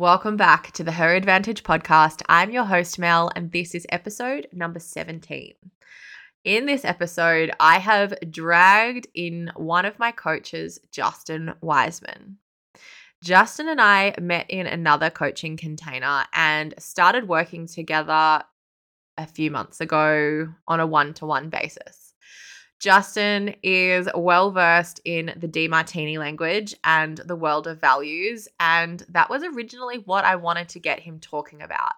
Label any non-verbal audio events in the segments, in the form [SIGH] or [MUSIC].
Welcome back to the Her Advantage podcast. I'm your host, Mel, and this is episode number 17. In this episode, I have dragged in one of my coaches, Justin Wiseman. Justin and I met in another coaching container and started working together a few months ago on a one to one basis. Justin is well versed in the Demartini language and the world of values. And that was originally what I wanted to get him talking about.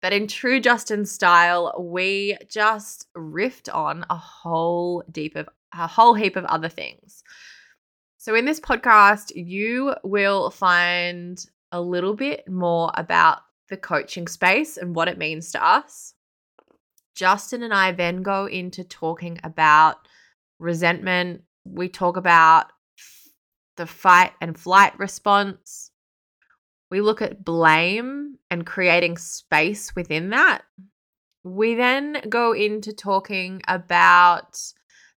But in true Justin style, we just riffed on a whole deep of a whole heap of other things. So in this podcast, you will find a little bit more about the coaching space and what it means to us. Justin and I then go into talking about resentment. We talk about the fight and flight response. We look at blame and creating space within that. We then go into talking about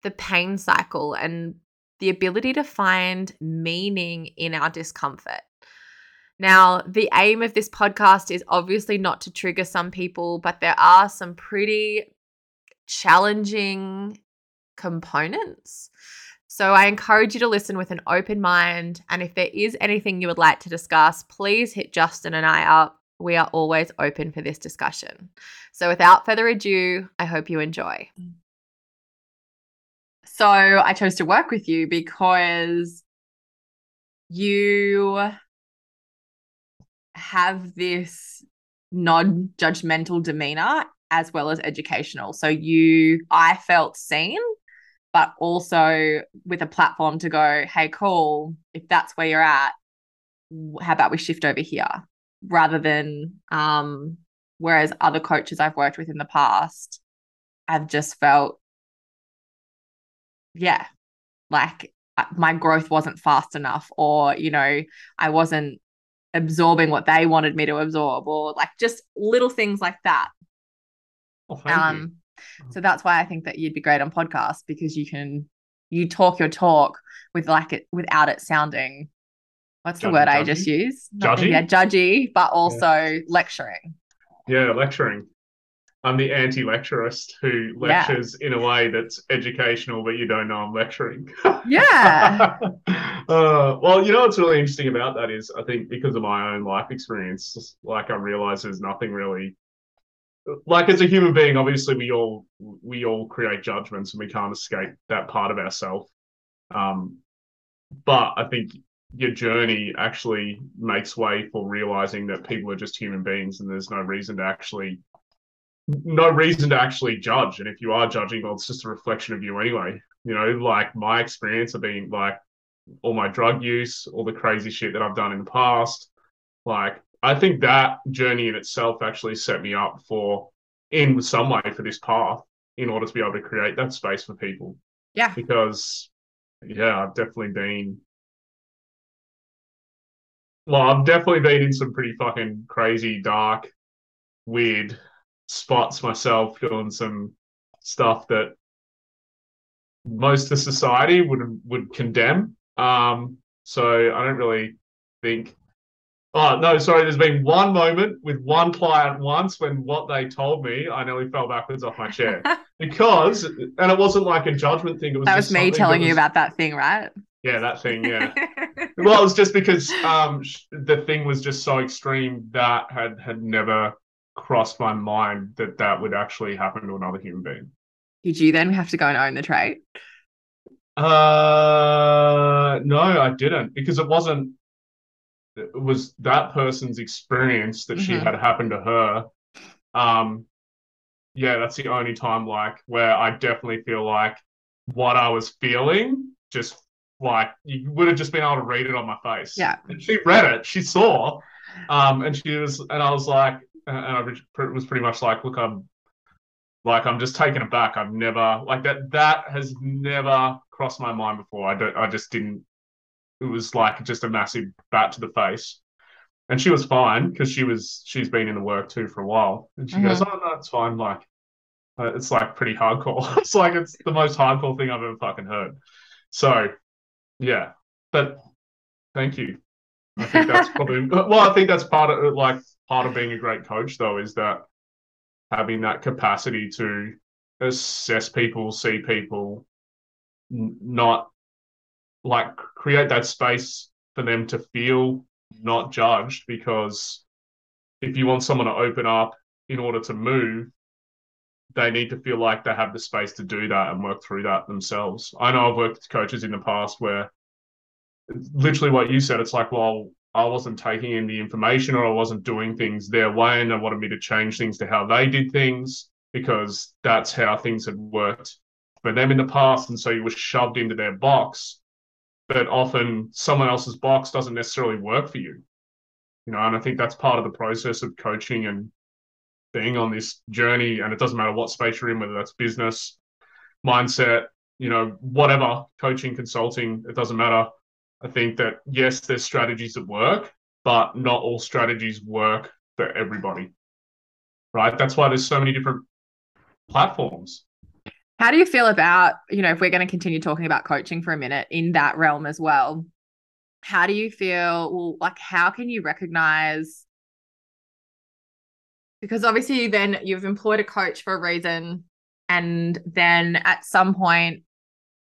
the pain cycle and the ability to find meaning in our discomfort. Now, the aim of this podcast is obviously not to trigger some people, but there are some pretty challenging components. So I encourage you to listen with an open mind. And if there is anything you would like to discuss, please hit Justin and I up. We are always open for this discussion. So without further ado, I hope you enjoy. So I chose to work with you because you have this non judgmental demeanor as well as educational. So you, I felt seen but also with a platform to go, hey, cool, if that's where you're at, how about we shift over here rather than, um, whereas other coaches I've worked with in the past, I've just felt, yeah, like uh, my growth wasn't fast enough, or, you know, I wasn't absorbing what they wanted me to absorb, or like just little things like that. Oh, um, so that's why I think that you'd be great on podcasts because you can you talk your talk with like it without it sounding what's the word judgy? I just used? Judgy. Yeah, judgy, but also yeah. lecturing. Yeah, lecturing. I'm the anti-lecturist who lectures yeah. in a way that's educational, but you don't know I'm lecturing. Yeah. [LAUGHS] uh, well, you know what's really interesting about that is I think because of my own life experience, like I realize there's nothing really like as a human being, obviously we all we all create judgments and we can't escape that part of ourselves. Um, but I think your journey actually makes way for realizing that people are just human beings and there's no reason to actually no reason to actually judge. And if you are judging, well, it's just a reflection of you anyway. You know, like my experience of being like all my drug use, all the crazy shit that I've done in the past, like I think that journey in itself actually set me up for, in some way, for this path in order to be able to create that space for people. Yeah. Because, yeah, I've definitely been. Well, I've definitely been in some pretty fucking crazy, dark, weird spots myself, doing some stuff that most of society would would condemn. Um, so I don't really think Oh no, sorry. There's been one moment with one client once when what they told me, I nearly fell backwards off my chair [LAUGHS] because, and it wasn't like a judgment thing. It was that was me telling was, you about that thing, right? Yeah, that thing. Yeah. [LAUGHS] well, it was just because um, the thing was just so extreme that had had never crossed my mind that that would actually happen to another human being. Did you then have to go and own the trait? Uh, no, I didn't because it wasn't was that person's experience that mm-hmm. she had happened to her. Um, yeah, that's the only time like where I definitely feel like what I was feeling just like you would have just been able to read it on my face. Yeah, and she read it, she saw, um, and she was, and I was like, and I was pretty much like, look, I'm like I'm just taken aback. I've never like that. That has never crossed my mind before. I don't. I just didn't it was like just a massive bat to the face. And she was fine because she was she's been in the work too for a while. And she mm-hmm. goes, "Oh no, it's fine." Like uh, it's like pretty hardcore. [LAUGHS] it's like it's the most hardcore thing I've ever fucking heard. So yeah, but thank you. I think that's [LAUGHS] probably well. I think that's part of like part of being a great coach, though, is that having that capacity to assess people, see people, n- not like create that space for them to feel not judged. Because if you want someone to open up in order to move, they need to feel like they have the space to do that and work through that themselves. I know I've worked with coaches in the past where literally what you said, it's like, well, I wasn't taking in the information or I wasn't doing things their way and they wanted me to change things to how they did things because that's how things had worked for them in the past. And so you were shoved into their box. But often someone else's box doesn't necessarily work for you. You know, and I think that's part of the process of coaching and being on this journey. And it doesn't matter what space you're in, whether that's business, mindset, you know, whatever, coaching, consulting, it doesn't matter I think that yes, there's strategies that work, but not all strategies work for everybody. Right? That's why there's so many different platforms. How do you feel about, you know, if we're going to continue talking about coaching for a minute in that realm as well? How do you feel, well, like, how can you recognize? Because obviously, then you've employed a coach for a reason. And then at some point,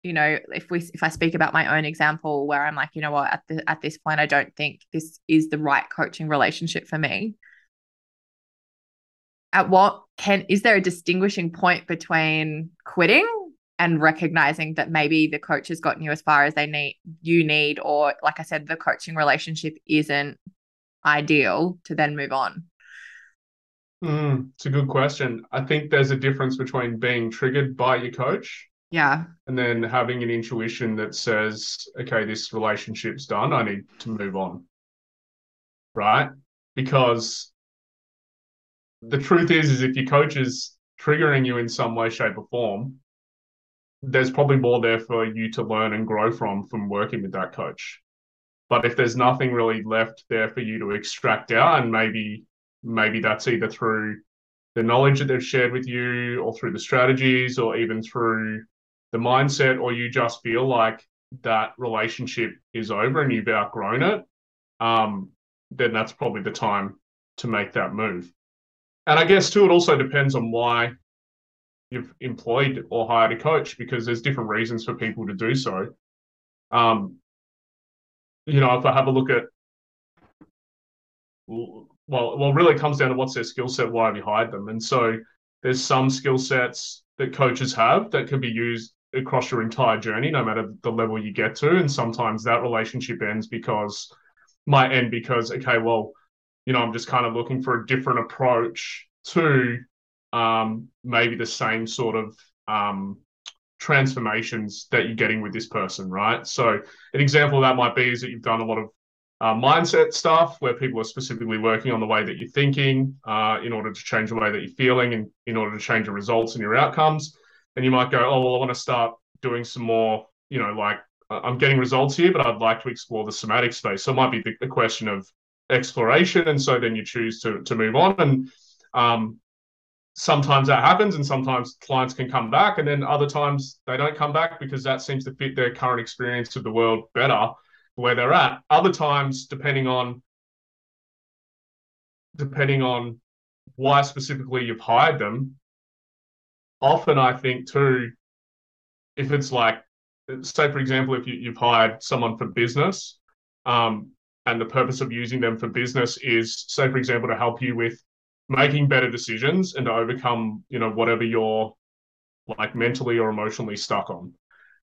you know if we if i speak about my own example where i'm like you know what at the at this point i don't think this is the right coaching relationship for me at what can is there a distinguishing point between quitting and recognizing that maybe the coach has gotten you as far as they need you need or like i said the coaching relationship isn't ideal to then move on mm, it's a good question i think there's a difference between being triggered by your coach yeah. And then having an intuition that says, okay, this relationship's done. I need to move on. Right? Because the truth is, is if your coach is triggering you in some way, shape, or form, there's probably more there for you to learn and grow from from working with that coach. But if there's nothing really left there for you to extract out, and maybe maybe that's either through the knowledge that they've shared with you, or through the strategies, or even through the mindset or you just feel like that relationship is over and you've outgrown it, um, then that's probably the time to make that move. And I guess too, it also depends on why you've employed or hired a coach because there's different reasons for people to do so. Um, you know, if I have a look at, well, well, really comes down to what's their skill set, why have you hired them? And so there's some skill sets that coaches have that can be used across your entire journey, no matter the level you get to. And sometimes that relationship ends because might end because okay, well, you know, I'm just kind of looking for a different approach to um, maybe the same sort of um, transformations that you're getting with this person, right? So an example of that might be is that you've done a lot of uh, mindset stuff where people are specifically working on the way that you're thinking uh, in order to change the way that you're feeling and in order to change your results and your outcomes and you might go, oh well, I want to start doing some more, you know, like I'm getting results here, but I'd like to explore the somatic space. So it might be the, question of exploration, and so then you choose to to move on. And um, sometimes that happens, and sometimes clients can come back, and then other times they don't come back because that seems to fit their current experience of the world better where they're at. Other times, depending on depending on why specifically you've hired them, often I think too, if it's like, say for example, if you, you've hired someone for business, um, and the purpose of using them for business is, say for example, to help you with making better decisions and to overcome, you know, whatever you're like mentally or emotionally stuck on,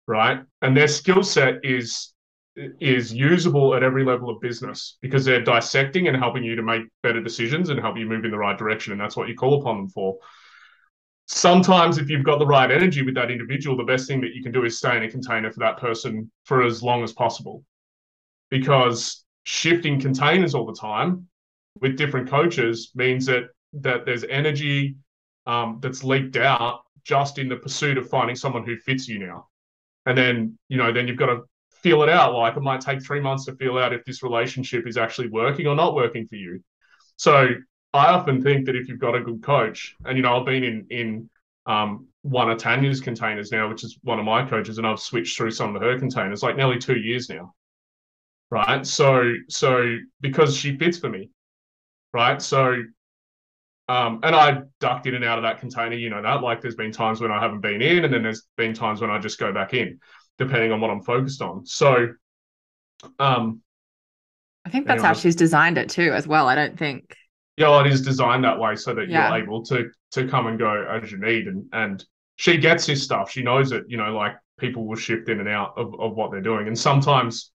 right? And their skill set is is usable at every level of business because they're dissecting and helping you to make better decisions and help you move in the right direction and that's what you call upon them for sometimes if you've got the right energy with that individual, the best thing that you can do is stay in a container for that person for as long as possible. Because shifting containers all the time with different coaches means that that there's energy um, that's leaked out just in the pursuit of finding someone who fits you now. And then, you know, then you've got to feel it out. Like it might take three months to feel out if this relationship is actually working or not working for you. So I often think that if you've got a good coach, and you know, I've been in in um, one of Tanya's containers now, which is one of my coaches, and I've switched through some of her containers like nearly two years now. Right? So so because she fits for me, right? So um, and I ducked in and out of that container, you know that. Like there's been times when I haven't been in, and then there's been times when I just go back in, depending on what I'm focused on. So um I think that's how she's designed it too, as well. I don't think yeah, well, it is designed that way so that yeah. you're able to to come and go as you need and and she gets this stuff. She knows it, you know, like people will shift in and out of, of what they're doing. And sometimes,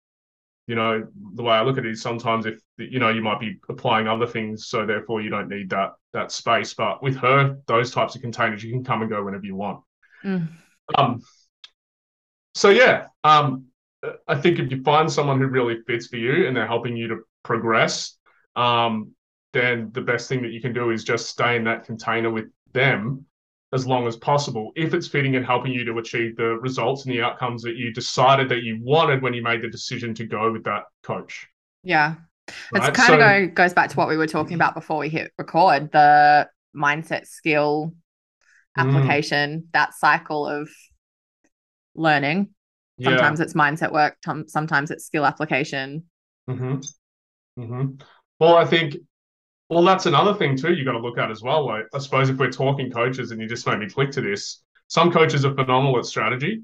you know, the way I look at it is sometimes if you know, you might be applying other things, so therefore you don't need that that space. But with her, those types of containers, you can come and go whenever you want. Mm. Um so yeah, um I think if you find someone who really fits for you and they're helping you to progress, um, then the best thing that you can do is just stay in that container with them as long as possible if it's fitting and helping you to achieve the results and the outcomes that you decided that you wanted when you made the decision to go with that coach. Yeah. Right? It's kind so, of go, goes back to what we were talking about before we hit record the mindset skill mm. application, mm. that cycle of learning. Sometimes yeah. it's mindset work, sometimes it's skill application. Mm-hmm. Mm-hmm. Well, I think well, that's another thing too. you've got to look at as well. Like, I suppose if we're talking coaches, and you just made me click to this, some coaches are phenomenal at strategy.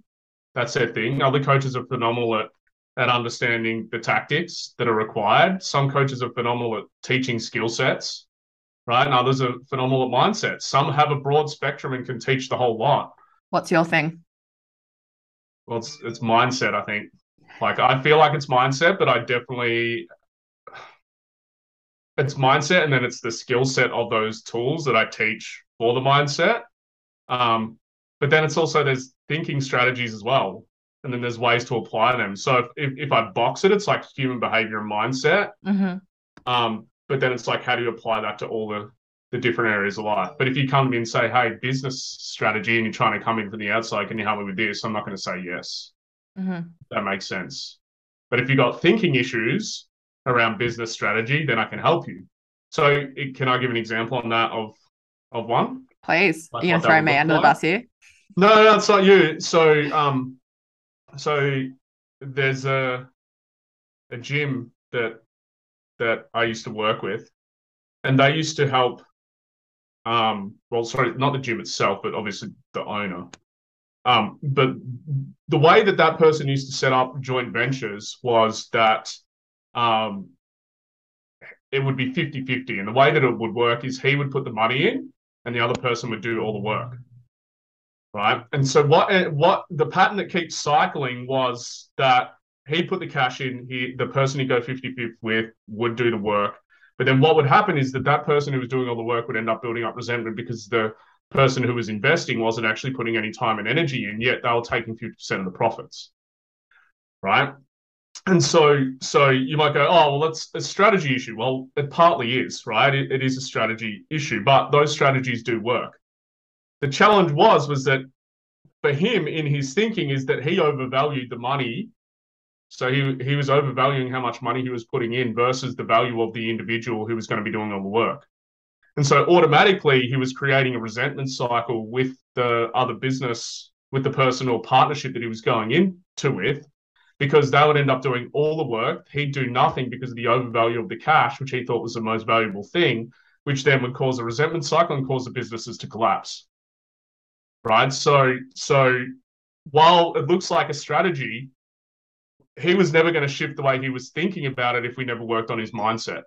That's their thing. Other coaches are phenomenal at at understanding the tactics that are required. Some coaches are phenomenal at teaching skill sets, right? And others are phenomenal at mindsets. Some have a broad spectrum and can teach the whole lot. What's your thing? Well, it's it's mindset. I think. Like I feel like it's mindset, but I definitely it's mindset and then it's the skill set of those tools that I teach for the mindset. Um, but then it's also there's thinking strategies as well. And then there's ways to apply them. So if, if, I box it, it's like human behavior and mindset. Mm-hmm. Um, but then it's like, how do you apply that to all the, the different areas of life? But if you come to me and say, hey, business strategy, and you're trying to come in from the outside, can you help me with this? I'm not going to say yes. Mm-hmm. That makes sense. But if you've got thinking issues, around business strategy, then I can help you. So, it, can I give an example on that of of one? Please, like you gonna throw me under like? the bus here? No, no, it's not you. So, um, so there's a a gym that that I used to work with, and they used to help. Um, well, sorry, not the gym itself, but obviously the owner. Um, but the way that that person used to set up joint ventures was that um, it would be 50 50. And the way that it would work is he would put the money in and the other person would do all the work. Right. And so, what, eh, what the pattern that keeps cycling was that he put the cash in, he, the person he go 50 50 with would do the work. But then what would happen is that that person who was doing all the work would end up building up resentment because the person who was investing wasn't actually putting any time and energy in, yet they were taking 50% of the profits. Right and so so you might go oh well that's a strategy issue. Well it partly is right? It, it is a strategy issue but those strategies do work. The challenge was was that for him in his thinking is that he overvalued the money. So he he was overvaluing how much money he was putting in versus the value of the individual who was going to be doing all the work. And so automatically he was creating a resentment cycle with the other business with the personal partnership that he was going into with because they would end up doing all the work. He'd do nothing because of the overvalue of the cash, which he thought was the most valuable thing, which then would cause a resentment cycle and cause the businesses to collapse. Right. So, so while it looks like a strategy, he was never going to shift the way he was thinking about it if we never worked on his mindset.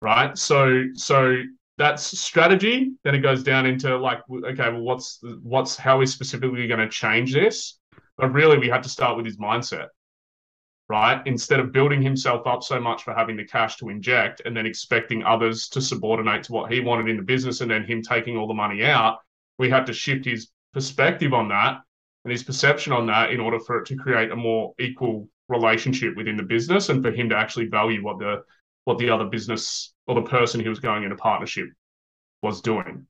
Right. So, so that's strategy. Then it goes down into like, okay, well, what's what's how we specifically going to change this? But really, we had to start with his mindset, right? Instead of building himself up so much for having the cash to inject and then expecting others to subordinate to what he wanted in the business and then him taking all the money out, we had to shift his perspective on that and his perception on that in order for it to create a more equal relationship within the business and for him to actually value what the what the other business or the person he was going into partnership was doing.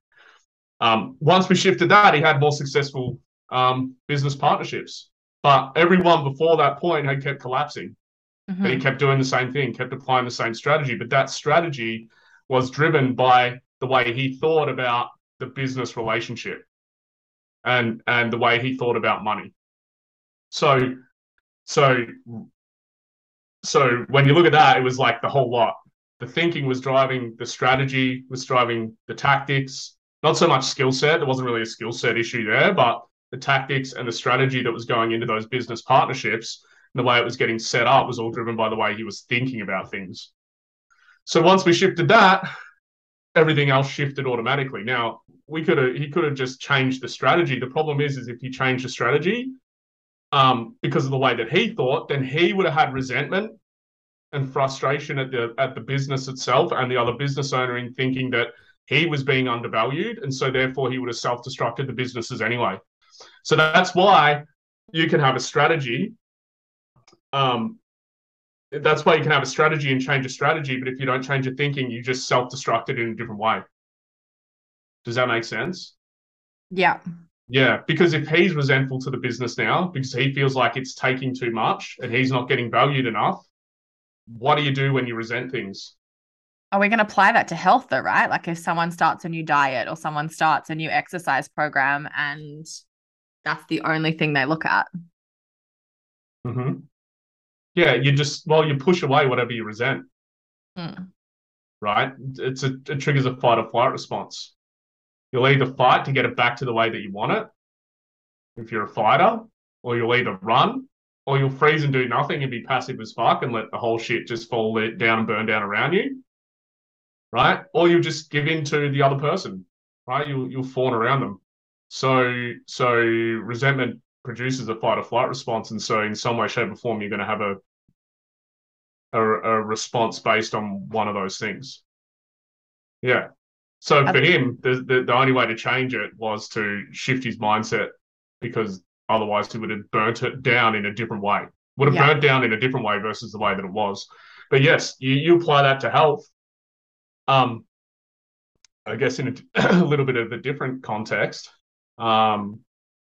Um, once we shifted that, he had more successful um, business partnerships. But everyone before that point had kept collapsing. Mm-hmm. Kept doing the same thing, kept applying the same strategy. But that strategy was driven by the way he thought about the business relationship and and the way he thought about money. So so so when you look at that, it was like the whole lot. The thinking was driving the strategy, was driving the tactics. Not so much skill set. There wasn't really a skill set issue there, but the tactics and the strategy that was going into those business partnerships and the way it was getting set up was all driven by the way he was thinking about things. So once we shifted that, everything else shifted automatically. Now we could have he could have just changed the strategy. The problem is, is if he changed the strategy, um, because of the way that he thought, then he would have had resentment and frustration at the at the business itself and the other business owner in thinking that he was being undervalued, and so therefore he would have self-destructed the businesses anyway. So that's why you can have a strategy. Um, that's why you can have a strategy and change a strategy, but if you don't change your thinking, you just self-destruct it in a different way. Does that make sense? Yeah. Yeah, because if he's resentful to the business now because he feels like it's taking too much and he's not getting valued enough, what do you do when you resent things? Are we going to apply that to health though, right? Like if someone starts a new diet or someone starts a new exercise program and that's the only thing they look at. Mm-hmm. Yeah, you just, well, you push away whatever you resent. Mm. Right? It's a, it triggers a fight or flight response. You'll either fight to get it back to the way that you want it, if you're a fighter, or you'll either run, or you'll freeze and do nothing and be passive as fuck and let the whole shit just fall down and burn down around you. Right? Or you'll just give in to the other person. Right? You'll you'll fawn around them. So so resentment produces a fight or flight response, and so in some way, shape, or form, you're going to have a a, a response based on one of those things. Yeah. So for him, the, the, the only way to change it was to shift his mindset because otherwise he would have burnt it down in a different way. Would have yeah. burnt down in a different way versus the way that it was. But yes, you, you apply that to health. Um, I guess in a, a [CLEARS THROAT] little bit of a different context, um,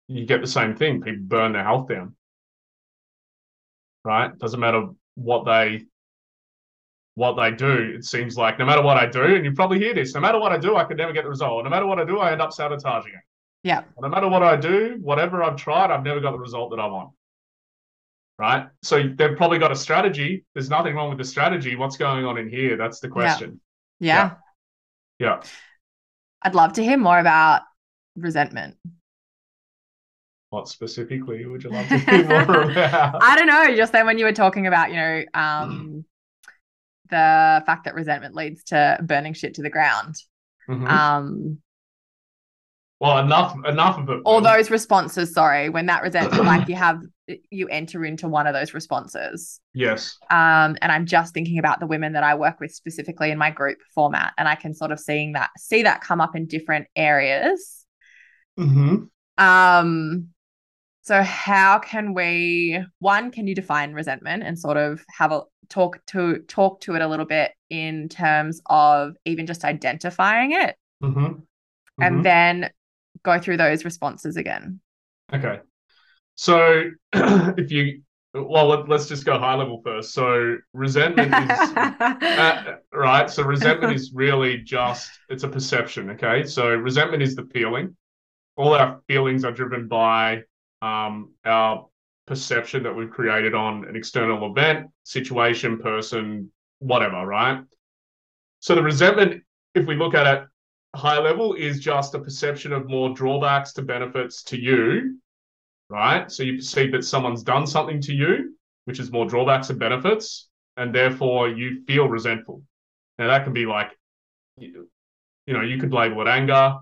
you get the same thing. People burn their health down. Right? Doesn't matter what they what they do, it seems like no matter what I do, and you probably hear this, no matter what I do, I could never get the result. No matter what I do, I end up sabotaging it. Yeah. No matter what I do, whatever I've tried, I've never got the result that I want. Right. So they've probably got a strategy. There's nothing wrong with the strategy. What's going on in here? That's the question. Yeah. Yeah. yeah. I'd love to hear more about resentment. What specifically would you love to [LAUGHS] hear more about? I don't know. Just then when you were talking about, you know, um, the fact that resentment leads to burning shit to the ground. Mm-hmm. Um, well, enough, enough of it. All those responses. Sorry, when that resentment, [CLEARS THROAT] like you have, you enter into one of those responses. Yes. Um, and I'm just thinking about the women that I work with specifically in my group format, and I can sort of seeing that, see that come up in different areas. Mm-hmm. Um, so how can we one can you define resentment and sort of have a talk to talk to it a little bit in terms of even just identifying it mm-hmm. Mm-hmm. and then go through those responses again. Okay. So [CLEARS THROAT] if you well let, us just go high level first. So resentment is [LAUGHS] uh, right. So resentment is really just it's a perception, okay? So resentment is the feeling. All our feelings are driven by um, our perception that we've created on an external event, situation, person, whatever, right? So the resentment, if we look at it high level, is just a perception of more drawbacks to benefits to you, right? So you perceive that someone's done something to you, which is more drawbacks and benefits, and therefore you feel resentful. Now that can be like, you know, you could label it anger,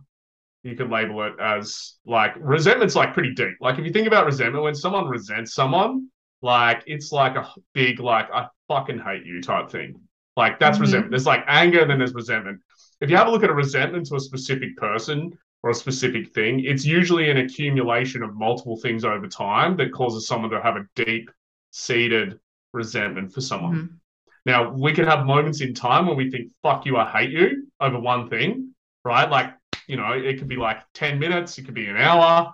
you could label it as like resentment's like pretty deep. Like if you think about resentment, when someone resents someone, like it's like a big like I fucking hate you type thing. Like that's mm-hmm. resentment. There's like anger, then there's resentment. If you have a look at a resentment to a specific person or a specific thing, it's usually an accumulation of multiple things over time that causes someone to have a deep seated resentment for someone. Mm-hmm. Now, we can have moments in time when we think, fuck you, I hate you over one thing, right? Like you know, it could be like 10 minutes, it could be an hour,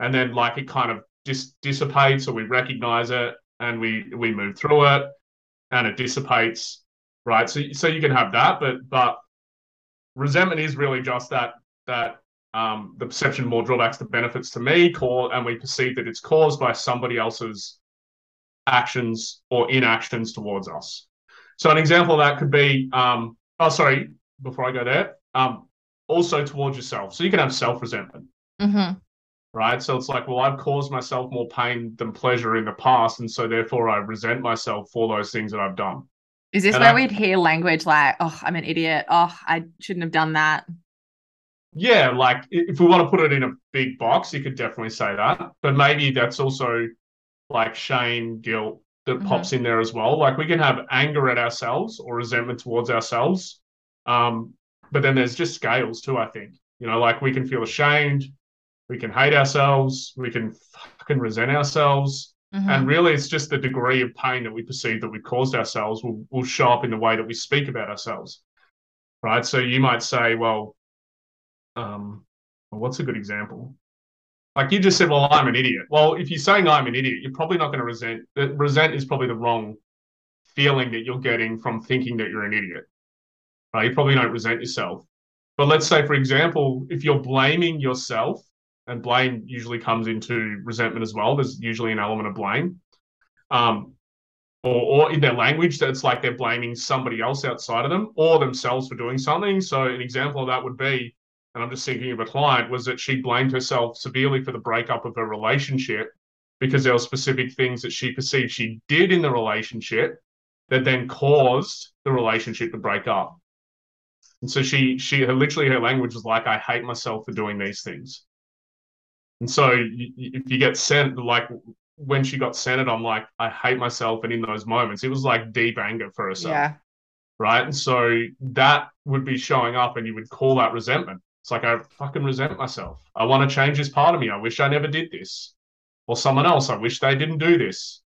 and then like it kind of dis- dissipates or we recognize it and we we move through it and it dissipates, right? So so you can have that, but but resentment is really just that that um, the perception more drawbacks to benefits to me, core, and we perceive that it's caused by somebody else's actions or inactions towards us. So an example of that could be, um, oh, sorry, before I go there, um, also towards yourself. So you can have self resentment. Mm-hmm. Right. So it's like, well, I've caused myself more pain than pleasure in the past. And so therefore I resent myself for those things that I've done. Is this And where I- we'd hear language like, oh, I'm an idiot. Oh, I shouldn't have done that. Yeah. Like if we want to put it in a big box, you could definitely say that. But maybe that's also like shame, guilt that Mhm. pops in there as well. Like we can have anger at ourselves or resentment towards ourselves. Um, but then there's just scales too, I think. You know, like we can feel ashamed, we can hate ourselves, we can fucking resent ourselves. Mhm. And really, it's just the degree of pain that we perceive that we caused ourselves will, will show up in the way that we speak about ourselves. Right. So you might say, well, um, well, what's a good example? Like you just said, well, I'm an idiot. Well, if you're saying I'm an idiot, you're probably not going to resent. uh, Resent is probably the wrong feeling that you're getting from thinking that you're an idiot. Right? You probably don't resent yourself. But let's say, for example, if you're blaming yourself, and blame usually comes into resentment as well. There's usually an element of blame. Um, or, or in their language, that's like they're blaming somebody else outside of them or themselves for doing something. So an example of that would be, and I'm just thinking of a client, was that she blamed herself severely for the breakup of her relationship because there were specific things that she perceived she did in the relationship that then caused the relationship to break up. And so she she her, literally her language was like, I hate myself for doing these things. And so if you get sent like when she got centered, I'm like, I hate myself. And in those moments, it was like deep anger for herself. yeah. Right. And so that would be showing up and you would call that resentment. It's like, I fucking resent myself. I want to change this part of me. I wish I never did this. Or someone else, I wish they didn't do this.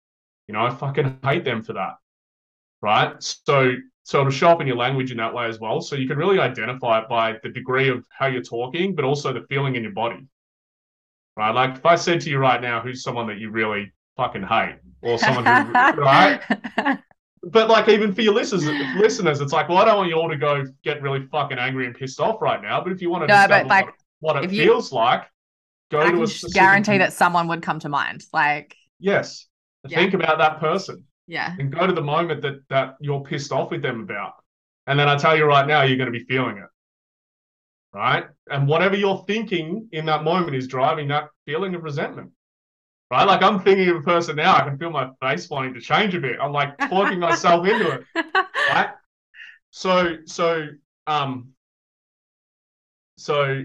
You know, I fucking hate them for that. Right. So, so it'll show up in your language in that way as well. So you can really identify it by the degree of how you're talking, but also the feeling in your body. Right. Like if I said to you right now, who's someone that you really fucking hate or someone who, [LAUGHS] right? but like even for your listeners, listeners, it's like, well, I don't want you all to go get really fucking angry and pissed off right now. But if you want to No, but, like, what, what it you- feels like, go I to can a specific- guarantee that someone would come to mind. Like, Yes, Yeah. think about that person yeah. and go to the moment that that you're pissed off with them about, and then I tell you right now, you're going to be feeling it, right? And whatever you're thinking in that moment is driving that feeling of resentment. Right, like I'm thinking of a person now. I can feel my face wanting to change a bit. I'm like talking myself into it. [LAUGHS] right? So so um so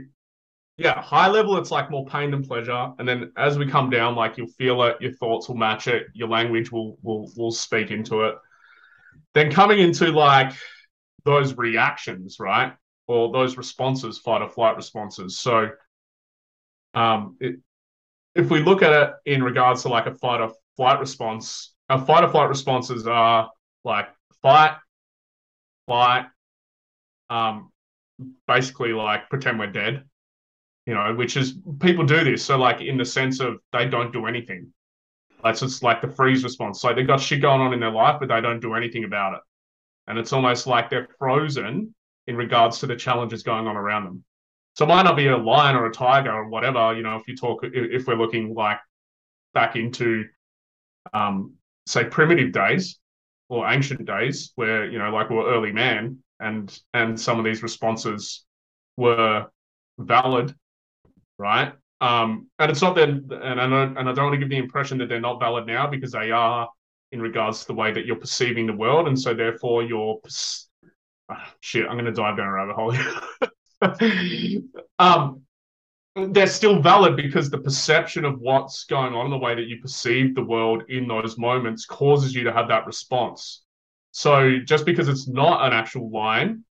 yeah, high level it's like more pain than pleasure, and then as we come down, like you'll feel it, your thoughts will match it, your language will will will speak into it. Then coming into like those reactions, right, or those responses, fight or flight responses. So um, it, if we look at it in regards to like a fight or flight response, our fight or flight responses are like fight, flight, um, basically like pretend we're dead, you know, which is people do this. So like in the sense of they don't do anything. Like just like the freeze response. Like they've got shit going on in their life, but they don't do anything about it. And it's almost like they're frozen in regards to the challenges going on around them. So it might not be a lion or a tiger or whatever, you know, if you talk if we're looking like back into um say primitive days or ancient days where, you know, like we're early man and and some of these responses were valid, right? Um, and it's not that, and I don't, and I don't want to give the impression that they're not valid now because they are in regards to the way that you're perceiving the world, and so therefore you're, ah, shit, I'm going to dive down a rabbit hole. [LAUGHS] um, they're still valid because the perception of what's going on, the way that you perceive the world in those moments, causes you to have that response. So just because it's not an actual line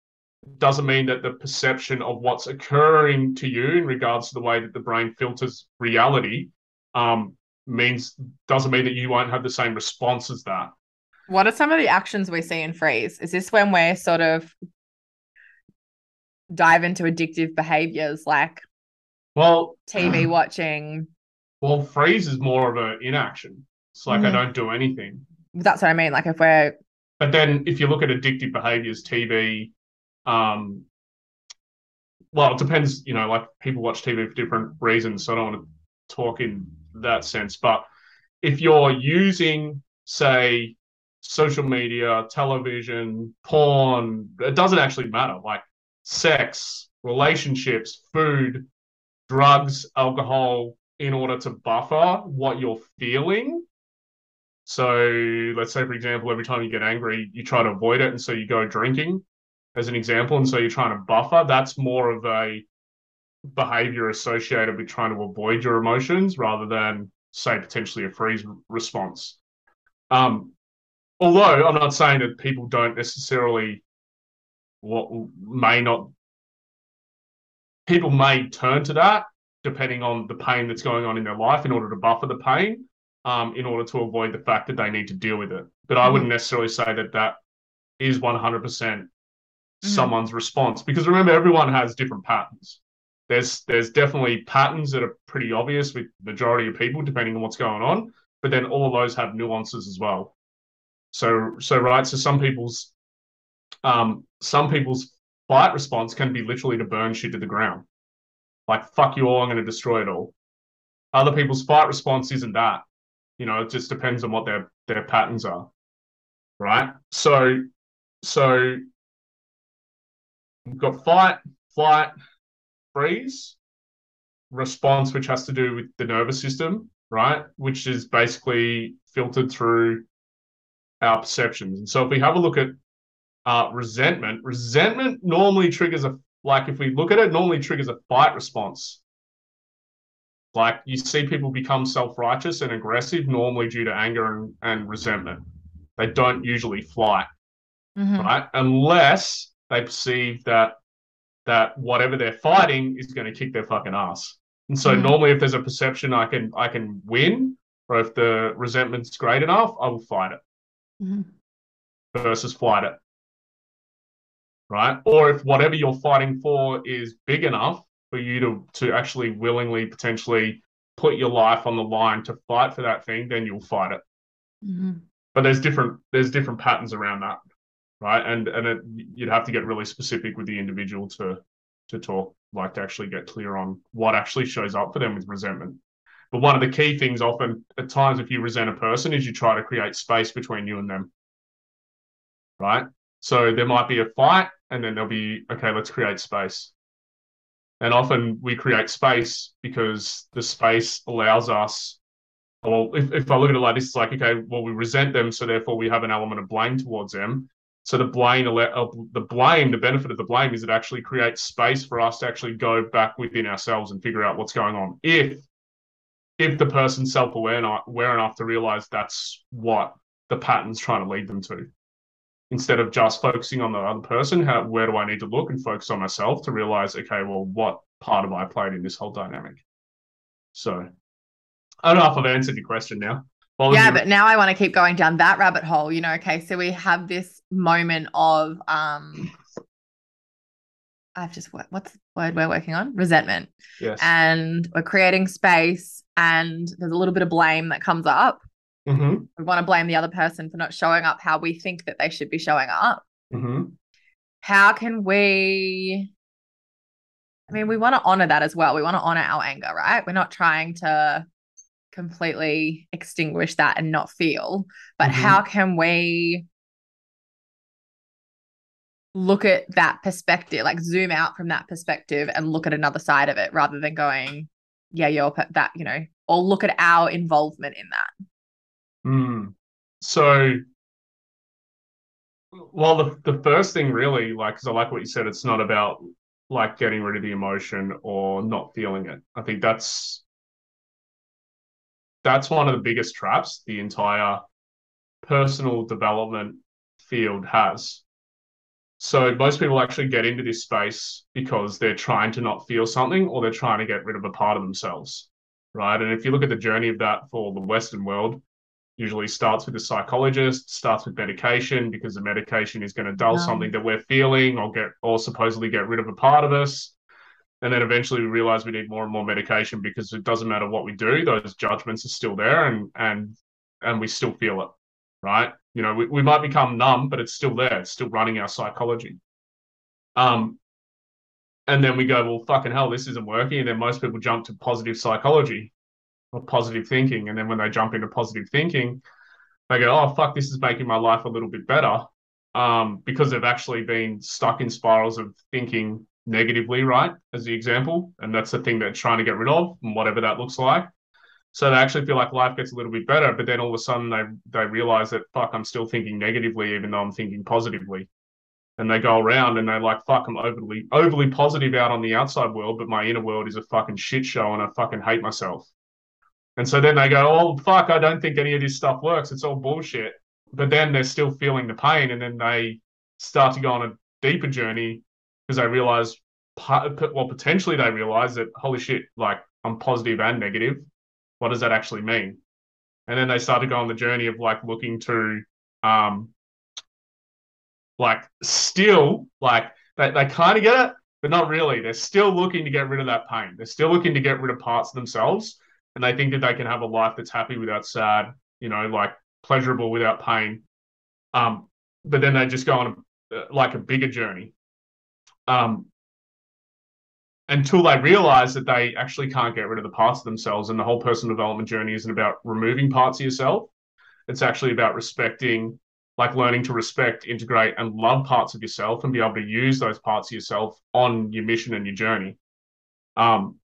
doesn't mean that the perception of what's occurring to you in regards to the way that the brain filters reality um, means doesn't mean that you won't have the same response as that. What are some of the actions we see in freeze? Is this when we're sort of dive into addictive behaviors like Well, TV [CLEARS THROAT] watching? well, freeze is more of an inaction. It's like I Mhm. don't do anything. That's what I mean. Like if we're But then if you look at addictive behaviors, TV, um, well, it depends, you know, like people watch TV for different reasons. So I don't want to talk in that sense. But if you're using say social media, television, porn, it doesn't actually matter. Like sex, relationships, food, drugs, alcohol, in order to buffer what you're feeling. So let's say, for example, every time you get angry, you try to avoid it. And so you go drinking as an example. And so you're trying to buffer. That's more of a behavior associated with trying to avoid your emotions rather than, say, potentially a freeze response. Um, although I'm not saying that people don't necessarily what may not people may turn to that depending on the pain that's going on in their life in order to buffer the pain um, in order to avoid the fact that they need to deal with it but i wouldn't necessarily say that that is 100% mm-hmm. someone's response. Because remember everyone has different patterns. There's there's definitely patterns that are pretty obvious with majority of people depending on what's going on but then all of those have nuances as well. So so right so some people's um some people's fight response can be literally to burn shit to the ground. Like fuck you all i'm going to destroy it all. Other people's fight response isn't that. You know it just depends on what their their patterns are. Right? So so we've got fight flight freeze response which has to do with the nervous system right which is basically filtered through our perceptions and so if we have a look at uh, resentment resentment normally triggers a like if we look at it, normally triggers a fight response. Like you see people become self-righteous and aggressive normally due to anger and, and resentment. They don't usually fly, mm-hmm. right? Unless they perceive that that whatever they're fighting is going to kick their fucking ass. And so mm-hmm. normally if there's a perception I can I can win, or if the resentment's great enough, I will fight it. Mm-hmm. Versus fight it right? Or if whatever you're fighting for is big enough for you to to actually willingly potentially put your life on the line to fight for that thing, then you'll fight it. Mm-hmm. But there's different there's different patterns around that, right? And and it, you'd have to get really specific with the individual to to talk like to actually get clear on what actually shows up for them with resentment. But one of the key things often at times if you resent a person is you try to create space between you and them. Right? So there might be a fight and then there'll be okay let's create space and often we create space because the space allows us well if, if i look at it like this it's like okay well we resent them so therefore we have an element of blame towards them so the blame uh, the blame the benefit of the blame is it actually creates space for us to actually go back within ourselves and figure out what's going on if if the person's enough, aware enough to realize that's what the pattern's trying to lead them to instead of just focusing on the other person, how, where do I need to look and focus on myself to realize, okay, well, what part have I played in this whole dynamic? So I don't know if I've answered your question now. Yeah, but now I want to keep going down that rabbit hole. You know, okay, so we have this moment of um I've just what's the word we're working on? Resentment. Yes. And we're creating space and there's a little bit of blame that comes up. Mm-hmm. We want to blame the other person for not showing up how we think that they should be showing up. Mm-hmm. How can we? I mean, we want to honor that as well. We want to honor our anger, right? We're not trying to completely extinguish that and not feel, but mm-hmm. how can we look at that perspective, like zoom out from that perspective and look at another side of it rather than going, yeah, you're that, you know, or look at our involvement in that. Mm. So, well, the, the first thing really, like, because I like what you said, it's not about like getting rid of the emotion or not feeling it. I think that's that's one of the biggest traps the entire personal development field has. So most people actually get into this space because they're trying to not feel something or they're trying to get rid of a part of themselves, right? And if you look at the journey of that for the Western world, usually starts with a psychologist, starts with medication because the medication is going to dull something that we're feeling or get or supposedly get rid of a part of us. And then eventually we realize we need more and more medication because it doesn't matter what we do, those judgments are still there and and and we still feel it. Right. You know, we, we might become numb, but it's still there. It's still running our psychology. Um and then we go, well, fucking hell, this isn't working. And then most people jump to positive psychology, or positive thinking. And then when they jump into positive thinking, they go, oh fuck, this is making my life a little bit better, um, because they've actually been stuck in spirals of thinking negatively, right? As the example, and that's the thing they're trying to get rid of, and whatever that looks like. So they actually feel like life gets a little bit better, but then all of a sudden they they realize that fuck, I'm still thinking negatively, even though I'm thinking positively. And they go around and they're like, fuck, I'm overly overly positive out on the outside world, but my inner world is a fucking shit show and I fucking hate myself. And so then they go, oh fuck, I don't think any of this stuff works. It's all bullshit. But then they're still feeling the pain, and then they start to go on a deeper journey because they realize, well, potentially they realize that holy shit, like I'm positive and negative what does that actually mean? And then they start to go on the journey of like looking to um like still like they, they kind of get it, but not really. They're still looking to get rid of that pain. They're still looking to get rid of parts of themselves. And they think that they can have a life that's happy without sad, you know, like pleasurable without pain. Um, but then they just go on a, like a bigger journey. Um, until they realize that they actually can't get rid of the parts of themselves. And the whole personal development journey isn't about removing parts of yourself. It's actually about respecting, like learning to respect, integrate, and love parts of yourself and be able to use those parts of yourself on your mission and your journey. Um,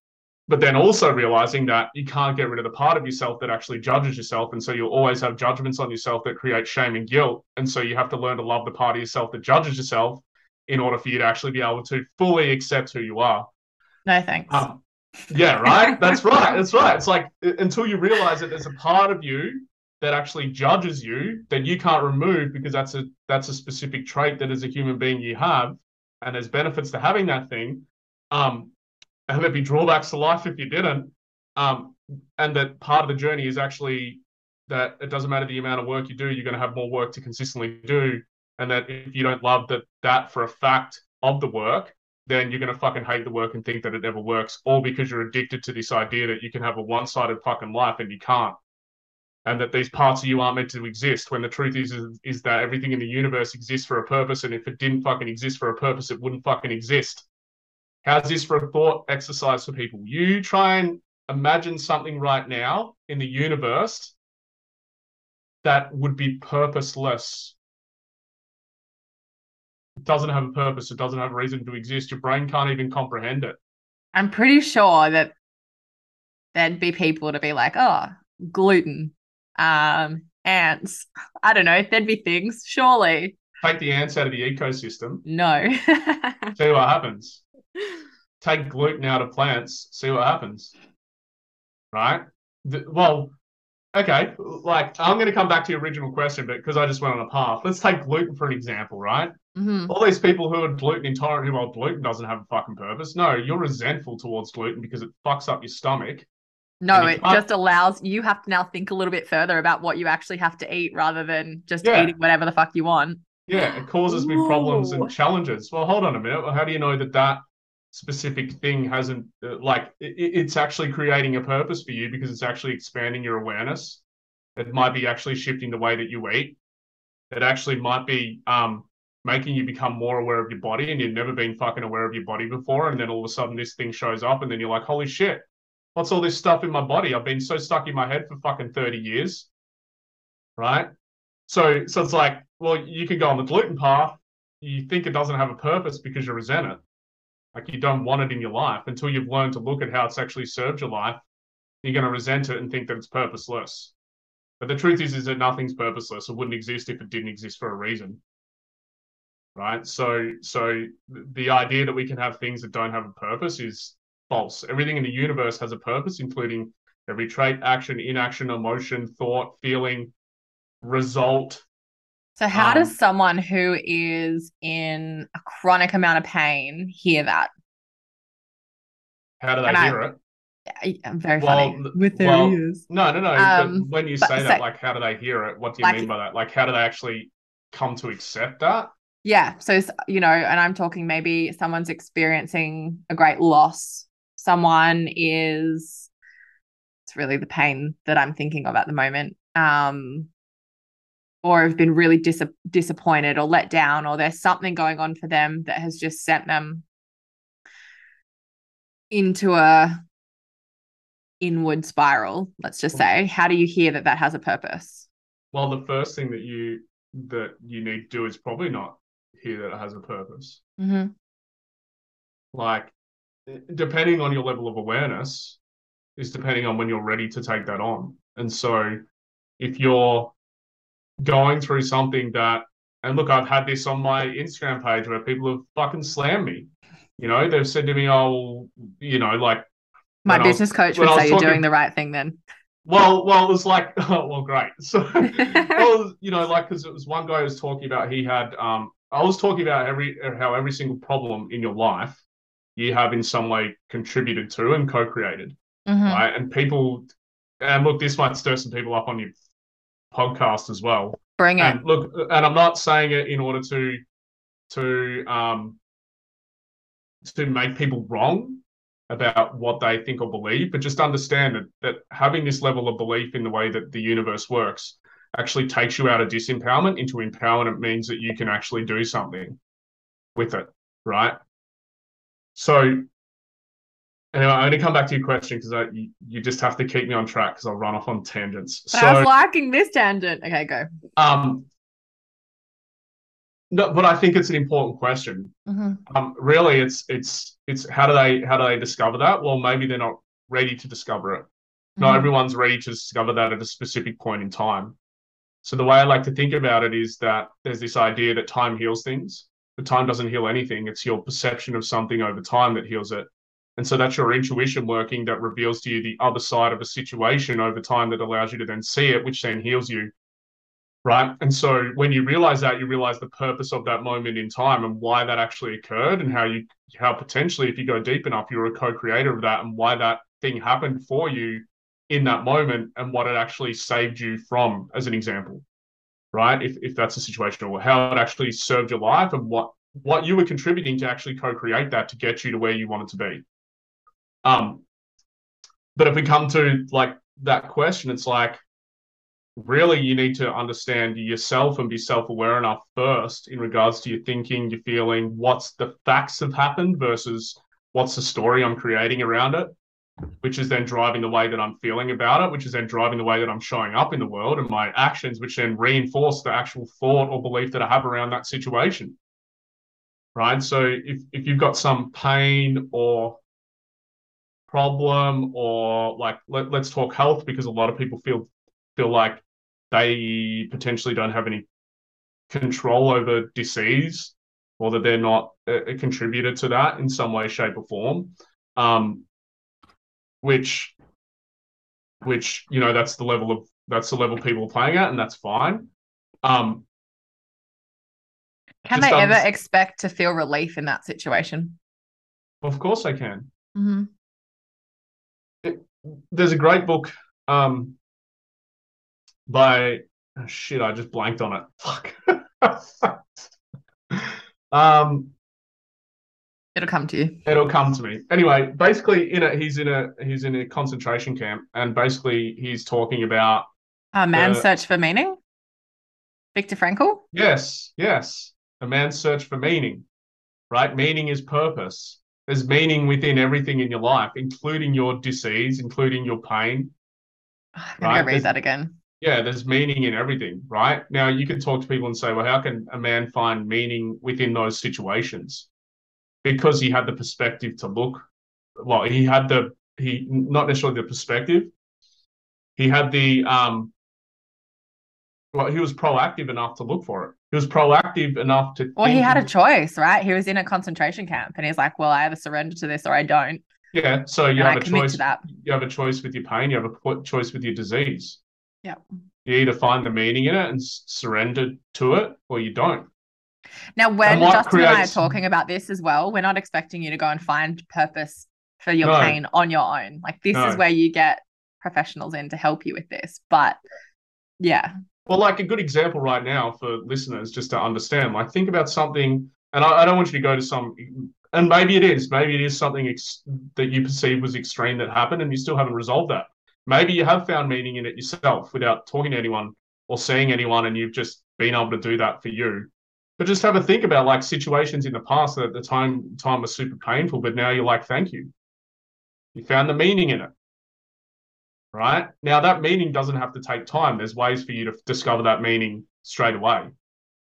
but then also realizing that you can't get rid of the part of yourself that actually judges yourself. And so you'll always have judgments on yourself that create shame and guilt. And so you have to learn to love the part of yourself that judges yourself in order for you to actually be able to fully accept who you are. No thanks. Um, yeah, right. [LAUGHS] That's right. That's right. It's like until you realize that there's a part of you that actually judges you that you can't remove because that's a that's a specific trait that as a human being you have, and there's benefits to having that thing. Um, and there'd be drawbacks to life if you didn't. Um, and that part of the journey is actually that it doesn't matter the amount of work you do, you're going to have more work to consistently do. And that if you don't love that that for a fact of the work, then you're going to fucking hate the work and think that it never works, all because you're addicted to this idea that you can have a one sided fucking life and you can't. And that these parts of you aren't meant to exist when the truth is, is, is that everything in the universe exists for a purpose. And if it didn't fucking exist for a purpose, it wouldn't fucking exist. How's this for a thought exercise for people? You try and imagine something right now in the universe that would be purposeless doesn't have a purpose, it doesn't have a reason to exist. Your brain can't even comprehend it. I'm pretty sure that there'd be people to be like, oh, gluten, um, ants. I don't know. There'd be things, surely. Take the ants out of the ecosystem. No. [LAUGHS] see what happens. Take gluten out of plants, see what happens. Right? The, well, okay, like I'm going to come back to your original question, but because I just went on a path, let's take gluten for an example, right? Mm-hmm. All these people who are gluten intolerant, who are gluten doesn't have a fucking purpose. No, you're resentful towards gluten because it fucks up your stomach. No, it just allows you have to now think a little bit further about what you actually have to eat rather than just yeah. eating whatever the fuck you want. Yeah, it causes me problems and challenges. Well, hold on a minute. How do you know that that specific thing hasn't uh, like it, it's actually creating a purpose for you because it's actually expanding your awareness? It might be actually shifting the way that you eat. It actually might be um, making you become more aware of your body and you've never been fucking aware of your body before. And then all of a sudden this thing shows up and then you're like, holy shit, what's all this stuff in my body? I've been so stuck in my head for fucking 30 years. Right. So, so it's like, well, you can go on the gluten path. You think it doesn't have a purpose because you resent it. Like you don't want it in your life until you've learned to look at how it's actually served your life. You're going to resent it and think that it's purposeless. But the truth is, is that nothing's purposeless. It wouldn't exist if it didn't exist for a reason right? So, so the idea that we can have things that don't have a purpose is false. Everything in the universe has a purpose, including every trait, action, inaction, emotion, thought, feeling, result. So, how um, does someone who is in a chronic amount of pain hear that? How do they and hear I, it? I'm very well, funny with their well, ears. No, no, no. Um, when you say that, so, like, how do they hear it? What do you like, mean by that? Like, how do they actually come to accept that? yeah so you know and i'm talking maybe someone's experiencing a great loss someone is it's really the pain that i'm thinking of at the moment um or have been really dis- disappointed or let down or there's something going on for them that has just sent them into a inward spiral let's just say how do you hear that that has a purpose well, the first thing that you that you need to do is probably not hear that it has a purpose. Mm-hmm. Like, depending on your level of awareness, is depending on when you're ready to take that on. And so, if you're going through something that, and look, I've had this on my Instagram page where people have fucking slammed me. You know, they've said to me, "Oh, you know, like My I was- business coach would say you're talking- doing the right thing then. Well, well, it was like, [LAUGHS] oh, well, great. [LAUGHS] So, [LAUGHS] well, you know, like, because it was one guy who was talking about he had, um, I was talking about every how every single problem in your life you have in some way contributed to and co-created, Mhm. right? And people, and look, this might stir some people up on your podcast as well. Bring it. And look, and I'm not saying it in order to, to, um, to make people wrong about what they think or believe, but just understand that, that having this level of belief in the way that the universe works actually takes you out of disempowerment into empowerment means that you can actually do something with it, right? So, anyway, I'm going to come back to your question because you, you just have to keep me on track because I'll run off on tangents. But so, I was liking this tangent. Okay, go. um, no, but I think it's an important question. Mhm. Um, really, it's it's it's how do they how do they discover that? Well, maybe they're not ready to discover it. Not Mhm. everyone's ready to discover that at a specific point in time. So the way I like to think about it is that there's this idea that time heals things, but time doesn't heal anything. It's your perception of something over time that heals it. And so that's your intuition working that reveals to you the other side of a situation over time that allows you to then see it, which then heals you. Right. And so when you realize that, you realize the purpose of that moment in time and why that actually occurred and how you, how potentially, if you go deep enough, you're a co creator of that and why that thing happened for you in that moment and what it actually saved you from, as an example. Right. If, if that's a situation or how it actually served your life and what, what you were contributing to actually co create that to get you to where you wanted to be. Um, but if we come to like that question, it's like, really you need to understand yourself and be self-aware enough first in regards to your thinking your feeling what's the facts have happened versus what's the story i'm creating around it which is then driving the way that i'm feeling about it which is then driving the way that i'm showing up in the world and my actions which then reinforce the actual thought or belief that i have around that situation. Right? So if, if you've got some pain or problem or like let, let's talk health because a lot of people feel feel like they potentially don't have any control over disease or that they're not a, a contributor to that in some way shape or form um which which you know that's the level of that's the level people are playing at and that's fine um Can they ever expect to feel relief in that situation? of course i can Mm-hmm. There's a great book um by oh, shit i just blanked on it fuck [LAUGHS] um It'll come to you. it'll come to me anyway basically in a he's in a he's in a concentration camp and basically he's talking about A man's Uh, search for meaning. Viktor Frankl. yes yes a man's search for meaning right meaning is purpose there's meaning within everything in your life including your disease including your pain I'm gonna Right, read there's- that again. yeah, there's meaning in everything, right? Now you can talk to people and say, well, how can a man find meaning within those situations? Because he had the perspective to look. Well, he had the he not necessarily the perspective. He had the um. Well, he was proactive enough to look for it. He was proactive enough to. Well, he had a choice, right? He was in a concentration camp and he's like, well, I either surrender to this or I don't. Yeah, so you and have a choice. that. You have a choice with your pain. You have a choice with your disease. Yeah. You either find the meaning in it and surrender to it, or you don't. Now, when what Justin and I are talking about this as well, we're not expecting you to go and find purpose for your No. pain on your own. Like, this is where you get professionals in to help you with this. But yeah, Well, like a good example right now for listeners, just to understand, like think about something, and I, I don't want you to go to some, and maybe it is, maybe it is something ex- that you perceive was extreme that happened, and you still haven't resolved that. Maybe you have found meaning in it yourself without talking to anyone or seeing anyone, and you've just been able to do that for you. But just have a think about like situations in the past that at the time time was super painful, but now you're like, thank you. You found the meaning in it. Right? Now, that meaning doesn't have to take time. There's ways for you to discover that meaning straight away.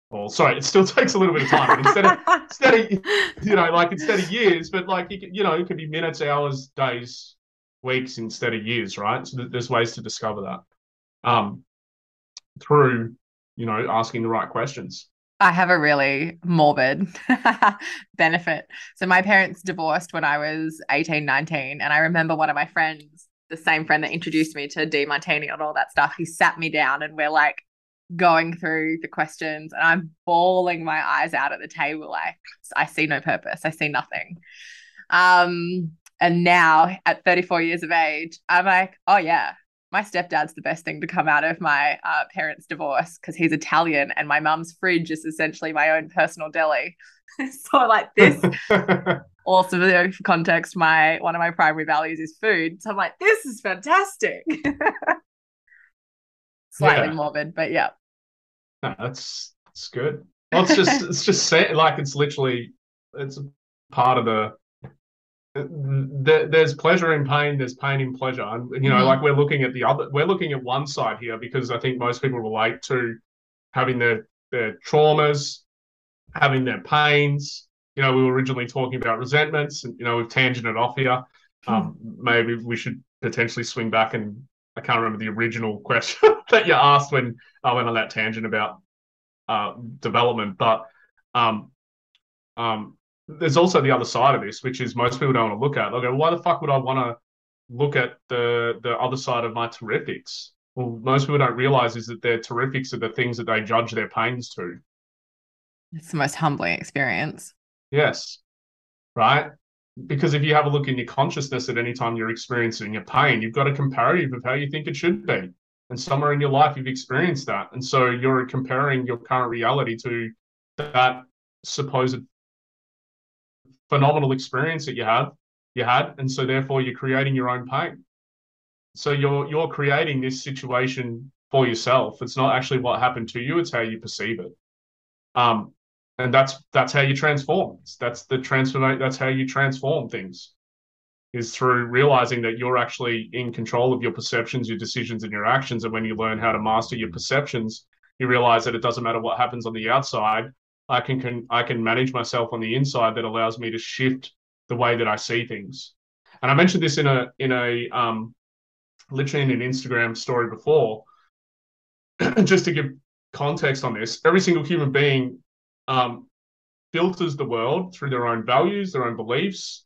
Or sorry, it still [LAUGHS] takes a little bit of time. But instead of [LAUGHS] instead of you know, like instead of years, but like you, you know, it could be minutes, hours, days, weeks instead of years, right? So there's ways to discover that um, through you know asking the right questions. I have a really morbid [LAUGHS] benefit. So my parents divorced when I was 18, 19. And I remember one of my friends, the same friend that introduced me to Demartini and all that stuff, he sat me down and we're like going through the questions and I'm bawling my eyes out at the table. Like I see no purpose. I see nothing. Um, and now at 34 years of age, I'm like, oh yeah, my stepdad's the best thing to come out of my uh, parents' divorce because he's Italian and my mum's fridge is essentially my own personal deli. [LAUGHS] so like this [LAUGHS] also for context, my one of my primary values is food. So I'm like, this is fantastic. [LAUGHS] Slightly yeah. morbid, but yeah. No, that's that's good. Well, it's just it's just [LAUGHS] like it's literally it's part of the there's pleasure in pain there's pain in pleasure and you know mm-hmm. like we're looking at the other we're looking at one side here because i think most people relate to having their their traumas having their pains you know we were originally talking about resentments and you know we've tangented off here hmm. um, maybe we should potentially swing back and i can't remember the original [LAUGHS] question that you asked when i went on that tangent about uh, development but um, um, there's also the other side of this, which is most people don't want to look at. They'll go, why the fuck would I want to look at the the other side of my terrifics? Well, most people don't realize is that their terrifics are the things that they judge their pains to. It's the most humbling experience. Yes. Right? Because if you have a look in your consciousness at any time you're experiencing a pain, you've got a comparative of how you think it should be. And somewhere in your life you've experienced that. And so you're comparing your current reality to that supposed phenomenal experience that you have you had and so therefore you're creating your own pain so you're you're creating this situation for yourself it's not actually what happened to you it's how you perceive it um and that's that's how you transform that's the transformate that's how you transform things is through realizing that you're actually in control of your perceptions your decisions and your actions and when you learn how to master your perceptions you realize that it doesn't matter what happens on the outside I can, can I can manage myself on the inside that allows me to shift the way that I see things. And I mentioned this in a in a um, literally in an Instagram story before, [CLEARS THROAT] just to give context on this. Every single human being um, filters the world through their own values, their own beliefs,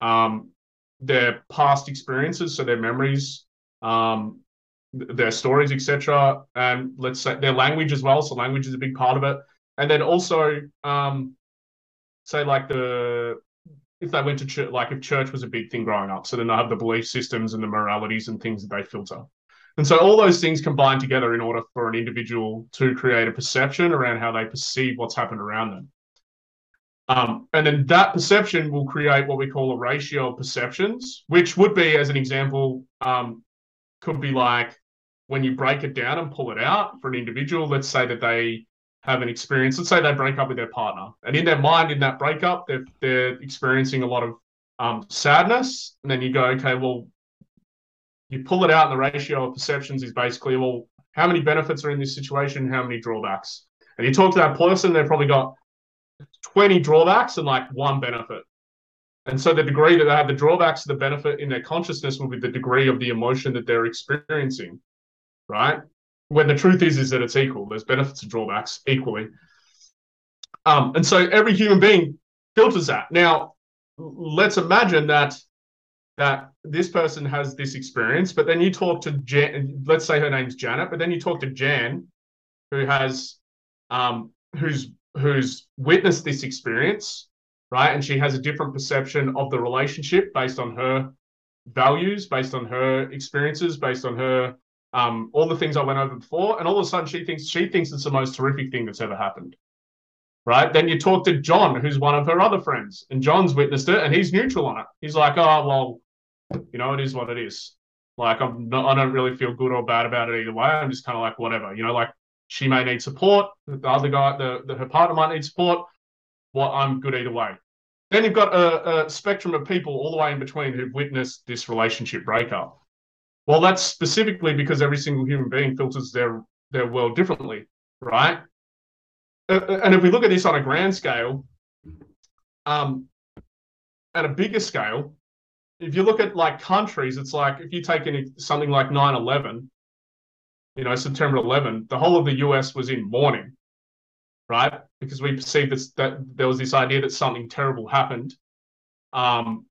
um, their past experiences, so their memories, um, their stories, etc., and let's say their language as well. So language is a big part of it and then also um, say like the if they went to church, like if church was a big thing growing up, so then they have the belief systems and the moralities and things that they filter. And so all those things combine together in order for an individual to create a perception around how they perceive what's happened around them. Um, and then that perception will create what we call a ratio of perceptions, which would be, as an example, um, could be like when you break it down and pull it out for an individual. Let's say that they have an experience. Let's say they break up with their partner, and in their mind, in that breakup, they're they're experiencing a lot of um, sadness. And then you go, okay, well, you pull it out, and the ratio of perceptions is basically, well, how many benefits are in this situation? How many drawbacks? And you talk to that person, they've probably got 20 drawbacks and like one benefit. And so the degree that they have the drawbacks to the benefit in their consciousness will be the degree of the emotion that they're experiencing, right? when the truth is is that it's equal. There's benefits and drawbacks equally. Um, and so every human being filters that. Now, let's imagine that that this person has this experience, but then you talk to Jan, let's say her name's Janet, but then you talk to Jan, who has um, who's who's witnessed this experience, right? And she has a different perception of the relationship based on her values, based on her experiences, based on her um, all the things I went over before, and all of a sudden she thinks she thinks it's the most terrific thing that's ever happened. Right? Then you talk to John, who's one of her other friends, and John's witnessed it, and he's neutral on it. He's like, oh well, you know, it is what it is. Like I'm not, I don't really feel good or bad about it either way. I'm just kind of like whatever. You know, like she may need support, the other guy, the, the her partner might need support. Well, I'm good either way. Then you've got a, a spectrum of people all the way in between who've witnessed this relationship breakup Well, that's specifically because every single human being filters their their world differently, right? Uh, uh, and if we look at this on a grand scale, um, at a bigger scale, if you look at like countries, it's like if you take any, something like 9 11, you know, September 11, the whole of the US was in mourning, right? Because we perceived this, that there was this idea that something terrible happened um,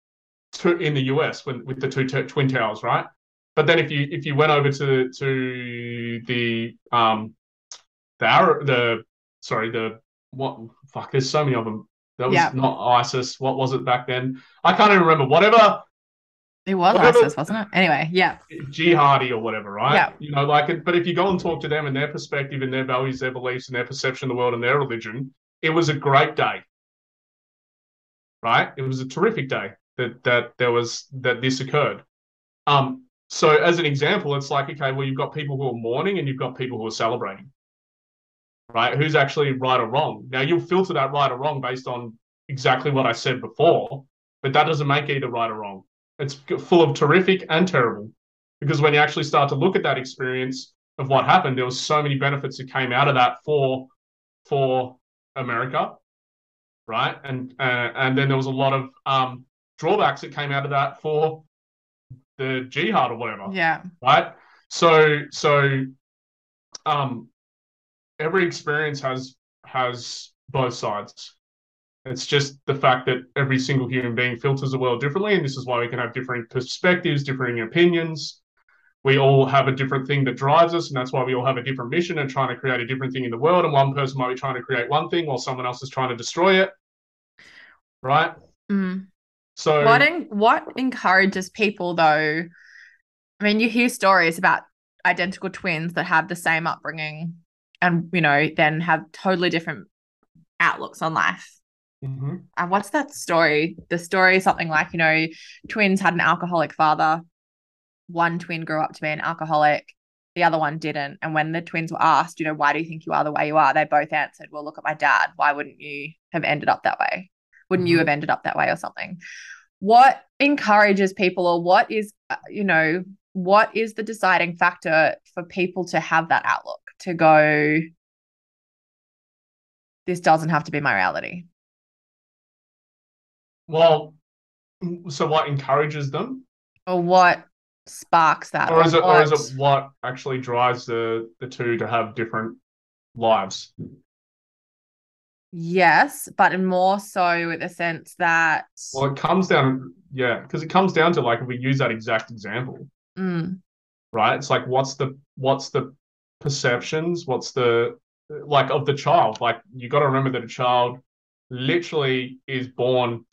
to, in the US when, with the two t- twin towers, right? But then if you if you went over to to the um the the sorry the what fuck there's so many of them that was yeah. not ISIS what was it back then I can't even remember whatever it was whatever, ISIS, wasn't it? Anyway, yeah. Jihadi or whatever, right? Yeah. You know, like, but if you go and talk to them and their perspective and their values, their beliefs, and their perception of the world and their religion, it was a great day, right? It was a terrific day that that there was that this occurred. Um. So, as an example, it's like, okay, well, you've got people who are mourning and you've got people who are celebrating, right? Who's actually right or wrong? Now, you'll filter that right or wrong based on exactly what I said before, but that doesn't make either right or wrong it's full of terrific and terrible because when you actually start to look at that experience of what happened, there was so many benefits that came out of that for for America, right? And uh, and then there was a lot of um, drawbacks that came out of that for the jihad or whatever. Yeah. Right. So so um, every experience has has both sides. It's just the fact that every single human being filters the world differently, and this is why we can have different perspectives, differing opinions. We all have a different thing that drives us, and that's why we all have a different mission and trying to create a different thing in the world. And one person might be trying to create one thing while someone else is trying to destroy it. Right? Mm. So what en- what encourages people though? I mean, you hear stories about identical twins that have the same upbringing and you know then have totally different outlooks on life Mm-hmm. And what's that story? The story is something like, you know, twins had an alcoholic father. One twin grew up to be an alcoholic, the other one didn't. And when the twins were asked, you know, why do you think you are the way you are? They both answered, well, look at my dad. Why wouldn't you have ended up that way? Wouldn't mm-hmm. you have ended up that way or something? What encourages people, or what is, uh, you know, what is the deciding factor for people to have that outlook to go, this doesn't have to be my reality? Well, so what encourages them? Or what sparks that? Or is it or is it what actually drives the the two to have different lives? Yes, but more so with the sense that Well, it comes down yeah, because it comes down to like if we use that exact example. Mm. Right? It's like what's the what's the perceptions, what's the like of the child? Like you got to remember that a child literally is born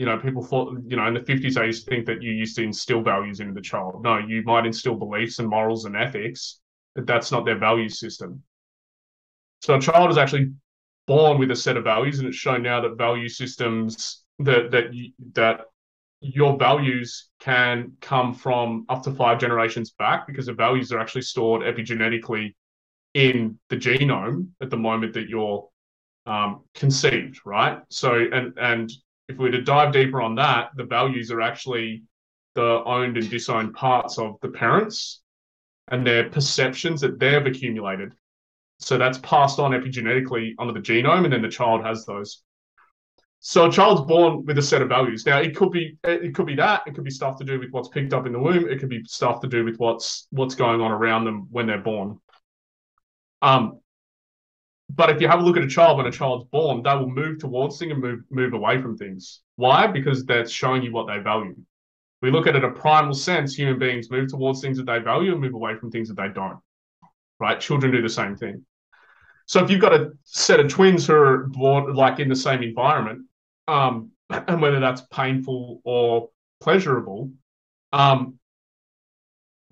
you know, people thought, you know, in the 50s, they used to think that you used to instill values into the child. No, you might instill beliefs and morals and ethics, but that's not their value system. So a child is actually born with a set of values, and it's shown now that value systems that that you, that your values can come from up to five generations back because the values are actually stored epigenetically in the genome at the moment that you're um, conceived, right? So and and if we were to dive deeper on that, the values are actually the owned and disowned parts of the parents and their perceptions that they've accumulated. So that's passed on epigenetically onto the genome, and then the child has those. So a child's born with a set of values. Now it could be it could be that it could be stuff to do with what's picked up in the womb. It could be stuff to do with what's what's going on around them when they're born. Um, but if you have a look at a child when a child's born, they will move towards things and move move away from things. Why? Because that's showing you what they value. We look at it a primal sense, human beings move towards things that they value and move away from things that they don't. Right? Children do the same thing. So if you've got a set of twins who are born like in the same environment, um, [CLEARS THROAT] and whether that's painful or pleasurable, um,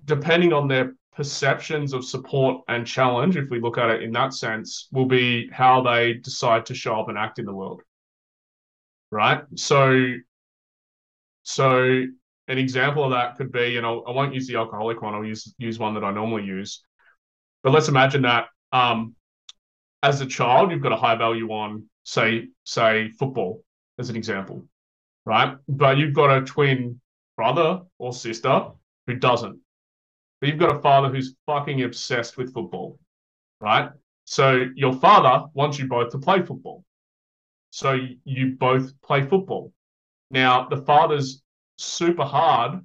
depending on their perceptions of support and challenge, if we look at it in that sense, will be how they decide to show up and act in the world. Right. So, so an example of that could be, and I'll, I won't use the alcoholic one. I'll use use one that I normally use. But let's imagine that um, as a child, you've got a high value on, say, say football, as an example, right? But you've got a twin brother or sister who doesn't. But you've got a father who's fucking obsessed with football, right? So your father wants you both to play football. So you both play football. Now, the father's super hard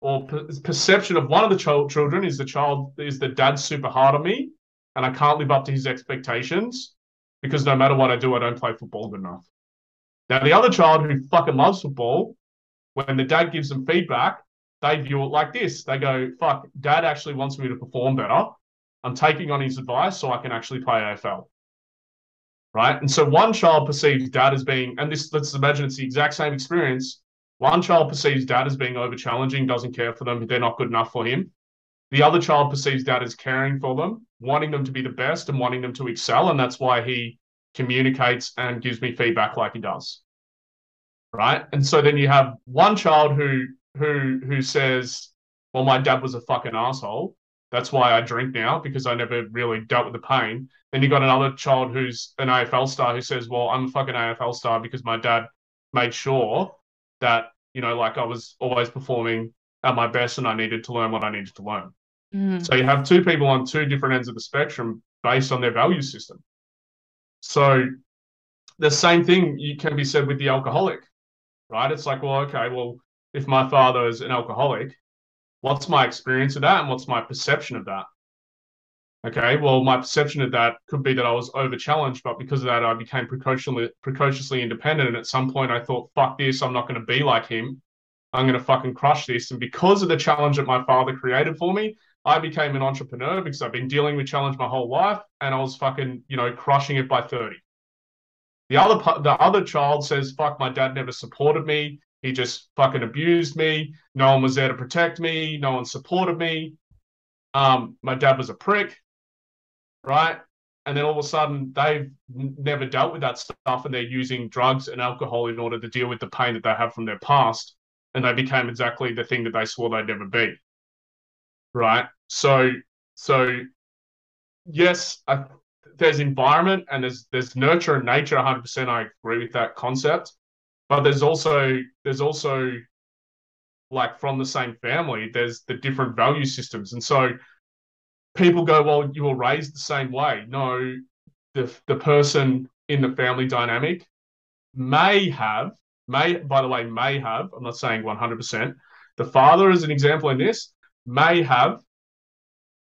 or perception of one of the ch- children is the child is the dad's super hard on me and I can't live up to his expectations because no matter what I do, I don't play football enough. Now, the other child who fucking loves football, when the dad gives them feedback, they view it like this. They go, fuck, dad actually wants me to perform better. I'm taking on his advice so I can actually play AFL. Right. And so one child perceives dad as being, and this, let's imagine it's the exact same experience. One child perceives dad as being over challenging, doesn't care for them, they're not good enough for him. The other child perceives dad as caring for them, wanting them to be the best and wanting them to excel. And that's why he communicates and gives me feedback like he does. Right. And so then you have one child who who who says, Well, my dad was a fucking asshole. That's why I drink now, because I never really dealt with the pain. Then you got another child who's an AFL star who says, Well, I'm a fucking AFL star because my dad made sure that, you know, like I was always performing at my best and I needed to learn what I needed to learn. Mm. So you have two people on two different ends of the spectrum based on their value system. So the same thing you can be said with the alcoholic, right? It's like, well, okay, well, if my father is an alcoholic, what's my experience of that and what's my perception of that? Okay, well, my perception of that could be that I was over challenged, but because of that, I became precociously, precociously independent. And at some point, I thought, fuck this, I'm not going to be like him. I'm going to fucking crush this. And because of the challenge that my father created for me, I became an entrepreneur because I've been dealing with challenge my whole life and I was fucking, you know, crushing it by 30. The other the other child says, fuck, my dad never supported me. He just fucking abused me. No one was there to protect me. No one supported me. Um, my dad was a prick, right? And then all of a sudden, they've never dealt with that stuff and they're using drugs and alcohol in order to deal with the pain that they have from their past. And they became exactly the thing that they swore they'd never be right? So, so yes, I, there's environment and there's there's nurture and nature. 100. percent I agree with that concept, but there's also there's also like from the same family. There's the different value systems, and so people go, well, you were raised the same way. No, the the person in the family dynamic may have may by the way may have. I'm not saying 100. percent The father is an example in this may have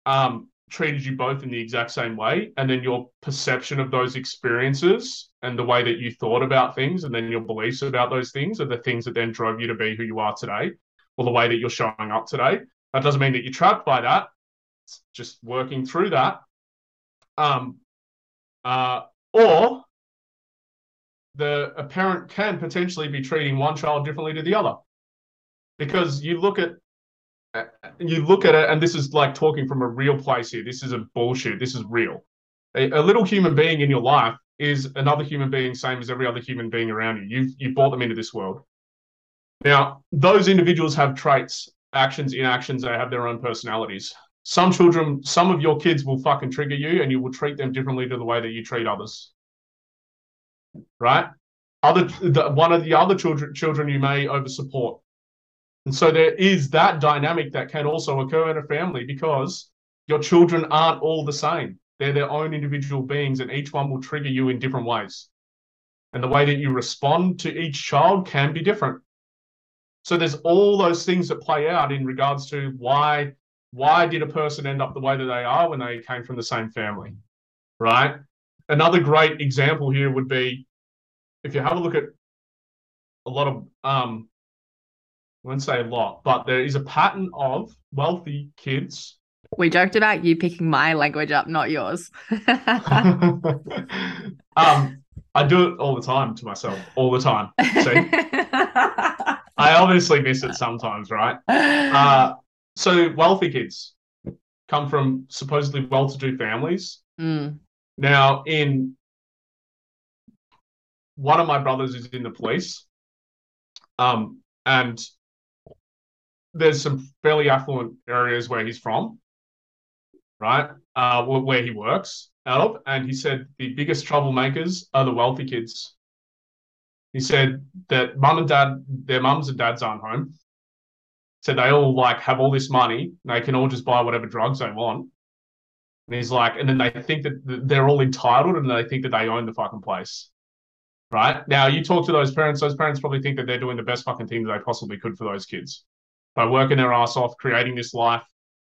um, treated you both in the exact same way, and then your perception of those experiences and the way that you thought about things, and then your beliefs about those things are the things that then drove you to be who you are today, or the way that you're showing up today. That doesn't mean that you're trapped by that. It's just working through that. Um, uh, or the a parent can potentially be treating one child differently to the other because you look at you look at it, and this is like talking from a real place here. This isn't bullshit. This is real. A, a, little human being in your life is another human being, same as every other human being around you. You've you've brought them into this world. Now, those individuals have traits, actions, inactions. They have their own personalities. Some children, some of your kids will fucking trigger you, and you will treat them differently to the way that you treat others. Right? Other, the, one of the other children, children you may over support and so there is that dynamic that can also occur in a family because your children aren't all the same. They're their own individual beings, and each one will trigger you in different ways. And the way that you respond to each child can be different. So there's all those things that play out in regards to why why did a person end up the way that they are when they came from the same family, right? Another great example here would be if you have a look at a lot of um, I won't say a lot, but there is a pattern of wealthy kids. We joked about you picking my language up, not yours. [LAUGHS] um, I do it all the time to myself, all the time. See? [LAUGHS] I obviously miss it sometimes, right? Uh, so wealthy kids come from supposedly well-to-do families. Mm. Now, in one of my brothers is in the police, um, and there's some fairly affluent areas where he's from, right? Uh, where he works out of, and he said the biggest troublemakers are the wealthy kids. He said that mum and dad, their mums and dads aren't home. So they all like have all this money. they can all just buy whatever drugs they want. And he's like, and then they think that they're all entitled and they think that they own the fucking place. Right now, you talk to those parents. Those parents probably think that they're doing the best fucking thing that they possibly could for those kids by working their ass off, creating this life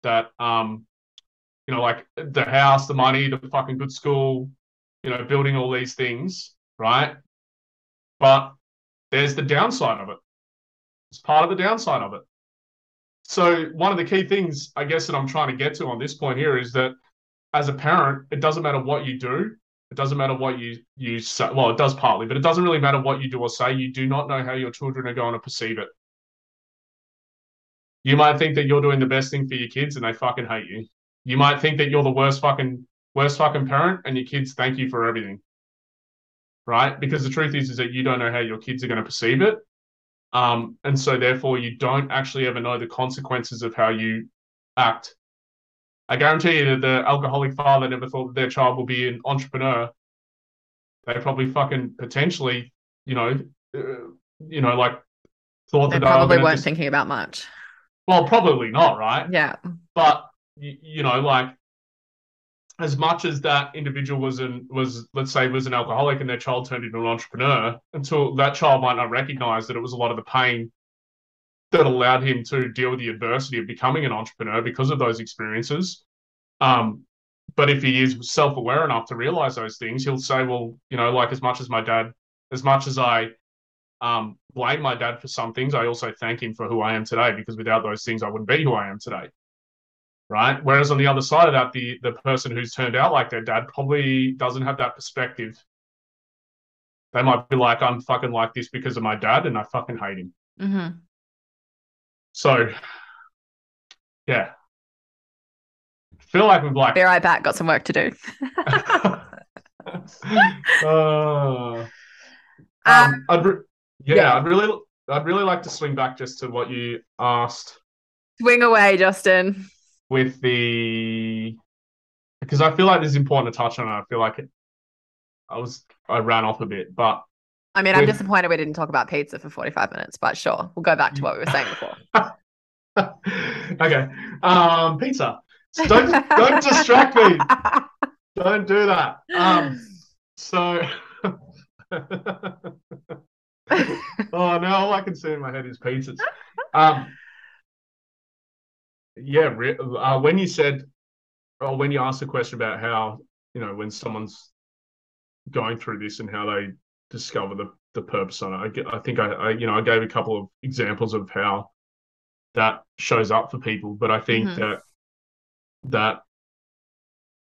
that, um, you know, like the house, the money, the fucking good school, you know, building all these things, right? But there's the downside of it. It's part of the downside of it. So one of the key things, I guess, that I'm trying to get to on this point here is that as a parent, it doesn't matter what you do. It doesn't matter what you you say. Well, it does partly, but it doesn't really matter what you do or say. You do not know how your children are going to perceive it. You might think that you're doing the best thing for your kids, and they fucking hate you. You might think that you're the worst fucking worst fucking parent, and your kids thank you for everything. Right? Because the truth is, is that you don't know how your kids are going to perceive it, um, and so therefore you don't actually ever know the consequences of how you act. I guarantee you that the alcoholic father never thought that their child will be an entrepreneur. They probably fucking potentially, you know, uh, you know, like thought that. they that probably weren't just... thinking about much. Well, probably not, right? Yeah. But you, know, like as much as that individual was an was let's say was an alcoholic and their child turned into an entrepreneur, until that child might not recognize that it was a lot of the pain that allowed him to deal with the adversity of becoming an entrepreneur because of those experiences. Um, but if he is self-aware enough to realize those things, he'll say, "Well, you know, like as much as my dad, as much as I um, blame my dad for some things, I also thank him for who I am today because without those things, I wouldn't be who I am today." Right. Whereas on the other side of that, the the person who's turned out like their dad probably doesn't have that perspective. They might be like, "I'm fucking like this because of my dad, and I fucking hate him." Mm-hmm. So, yeah. Feel like we've like. Be right back. Got some work to do. [LAUGHS] [LAUGHS] [LAUGHS] uh, um, um, I'd re- yeah, yeah, I'd really, I'd really like to swing back just to what you asked. Swing away, Justin. With the, because I feel like this is important to touch on. I feel like it, I was, I ran off a bit, but I mean, I'm disappointed we didn't talk about pizza for 45 minutes, but sure, we'll go back to what we were saying before. [LAUGHS] okay, um, pizza. So don't don't distract me. [LAUGHS] Don't do that. Um, so. [LAUGHS] oh no! All I can see in my head is pizzas. Um, yeah, uh, when you said, or when you asked the question about how you know when someone's going through this and how they discover the, the purpose on it. I, I think I, I, you know I gave a couple of examples of how that shows up for people, but I think mm-hmm. that that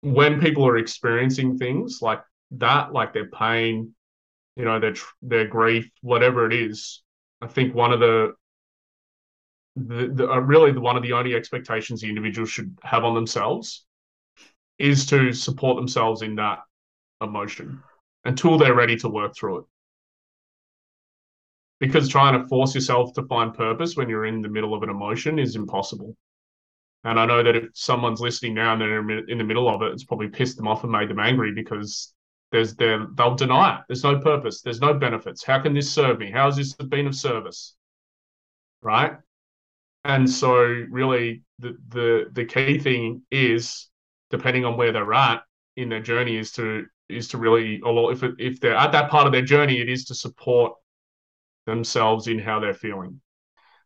when people are experiencing things like that, like their pain, you know, their their grief, whatever it is, I think one of the the, the uh, really the, one of the only expectations the individual should have on themselves is to support themselves in that emotion until they're ready to work through it. Because trying to force yourself to find purpose when you're in the middle of an emotion is impossible. And I know that if someone's listening now and they're in the middle of it, it's probably pissed them off and made them angry because there's there they'll deny it. There's no purpose. There's no benefits. How can this serve me? How has this been of service? Right. And so really the the the key thing is depending on where they're at in their journey is to is to really, or if it, if they're at that part of their journey, it is to support themselves in how they're feeling,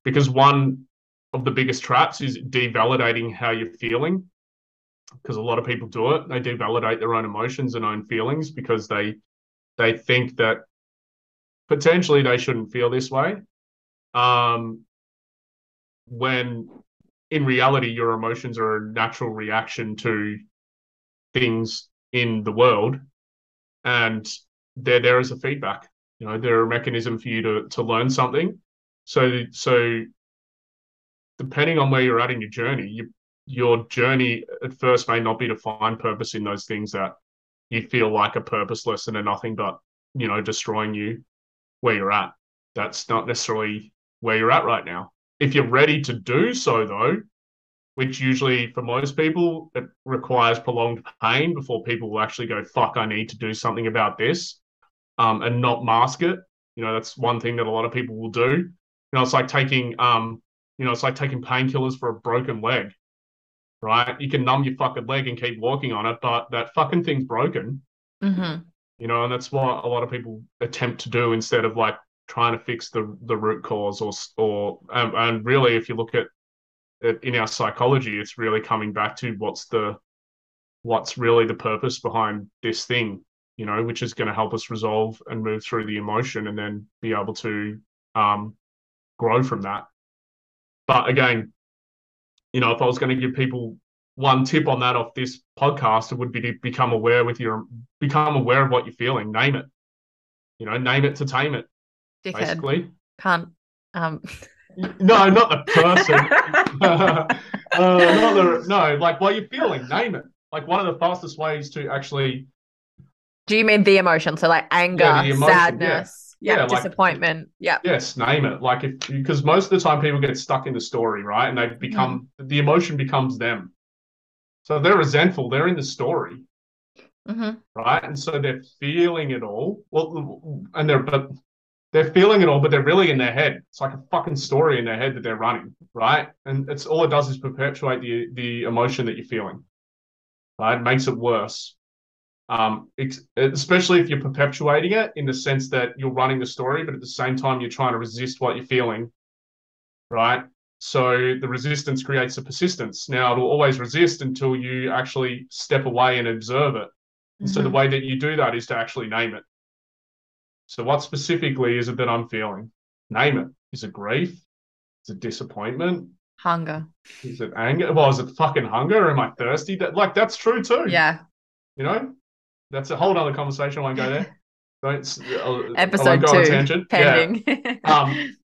because one of the biggest traps is devalidating how you're feeling, because a lot of people do it. They devalidate their own emotions and own feelings because they they think that potentially they shouldn't feel this way. Um, when in reality, your emotions are a natural reaction to things in the world and they're there as a feedback. You know, they're a mechanism for you to to learn something. So so depending on where you're at in your journey, you, your journey at first may not be to find purpose in those things that you feel like are purposeless and are nothing but you know destroying you where you're at. That's not necessarily where you're at right now. If you're ready to do so, though, which usually for most people it requires prolonged pain before people will actually go fuck i need to do something about this um, and not mask it you know that's one thing that a lot of people will do you know it's like taking um, You know, it's like taking painkillers for a broken leg, right? You can numb your fucking leg and keep walking on it, but that fucking thing's broken. Mm-hmm. You know, and that's what a lot of people attempt to do instead of like trying to fix the the root cause or or um, and really, if you look at it in our psychology, it's really coming back to what's the what's really the purpose behind this thing you know, which is going to help us resolve and move through the emotion and then be able to um, grow from that. But again, you know, if I was going to give people one tip on that off this podcast, it would be to become aware with your become aware of what you're feeling. Name it. You know, name it to tame it. Dickhead. Basically. Can't. Um. No, not the person. [LAUGHS] [LAUGHS] uh, not the no, like what you're feeling. Name it. Like one of the fastest ways to actually Do you mean the emotion? So like anger, Yeah, emotion, sadness, yeah, Yeah, like- disappointment. Yeah. Yes, name it. Like if because most of the time people get stuck in the story, right? And they become the emotion becomes them. So they're resentful, they're in the story, hmm right? And so they're feeling it all. Well, and they're but they're feeling it all, but they're really in their head. It's like a fucking story in their head that they're running, right? And it's all it does is perpetuate the the emotion that you're feeling. Right? It makes it worse. Um, especially if you're perpetuating it in the sense that you're running the story, but at the same time you're trying to resist what you're feeling, right? So the resistance creates a persistence. Now it'll always resist until you actually step away and observe it. And so the way that you do that is to actually name it. So what specifically is it that I'm feeling? Name it. Is it grief? Is it disappointment? Hunger. Is it anger? Well, is it fucking hunger? Am I thirsty? That like that's true too. Yeah. You know, that's a whole other conversation. I won't go there. Don't. s- I'll- I Episode won't go on a two. tangent. Pending. Yeah. [LAUGHS] Um,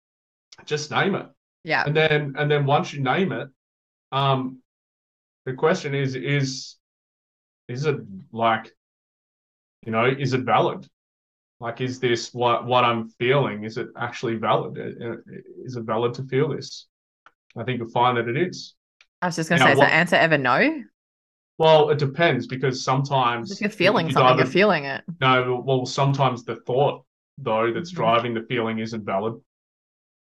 just name it, yeah. and then and then once you name it, um, the question is is is it like, you know, is it valid? Like, is this what what I'm feeling? Is it actually valid? Uh, uh, Is it valid to feel this? I think you'll find that it is. I was just gonna Now, say, is what- the answer ever no? Well, it depends because sometimes If you're feeling you something, you're feeling it. No, well, sometimes the thought though that's Mhm. driving the feeling isn't valid.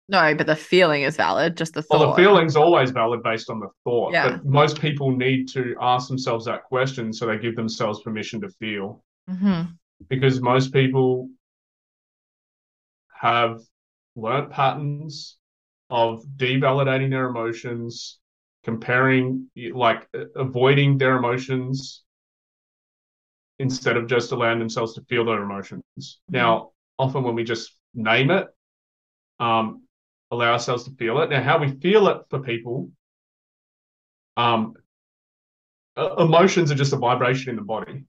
No, but the feeling is valid. Just the Well, thought. the feeling's always valid based on the thought. Yeah. But most people need to ask themselves that question so they give themselves permission to feel. hmm Because most people have learnt patterns of devalidating their emotions, comparing, like avoiding their emotions instead of just allowing themselves to feel their emotions. Now, often when we just name it, um, allow ourselves to feel it. Now, how we feel it for people, um, emotions are just a vibration in the body,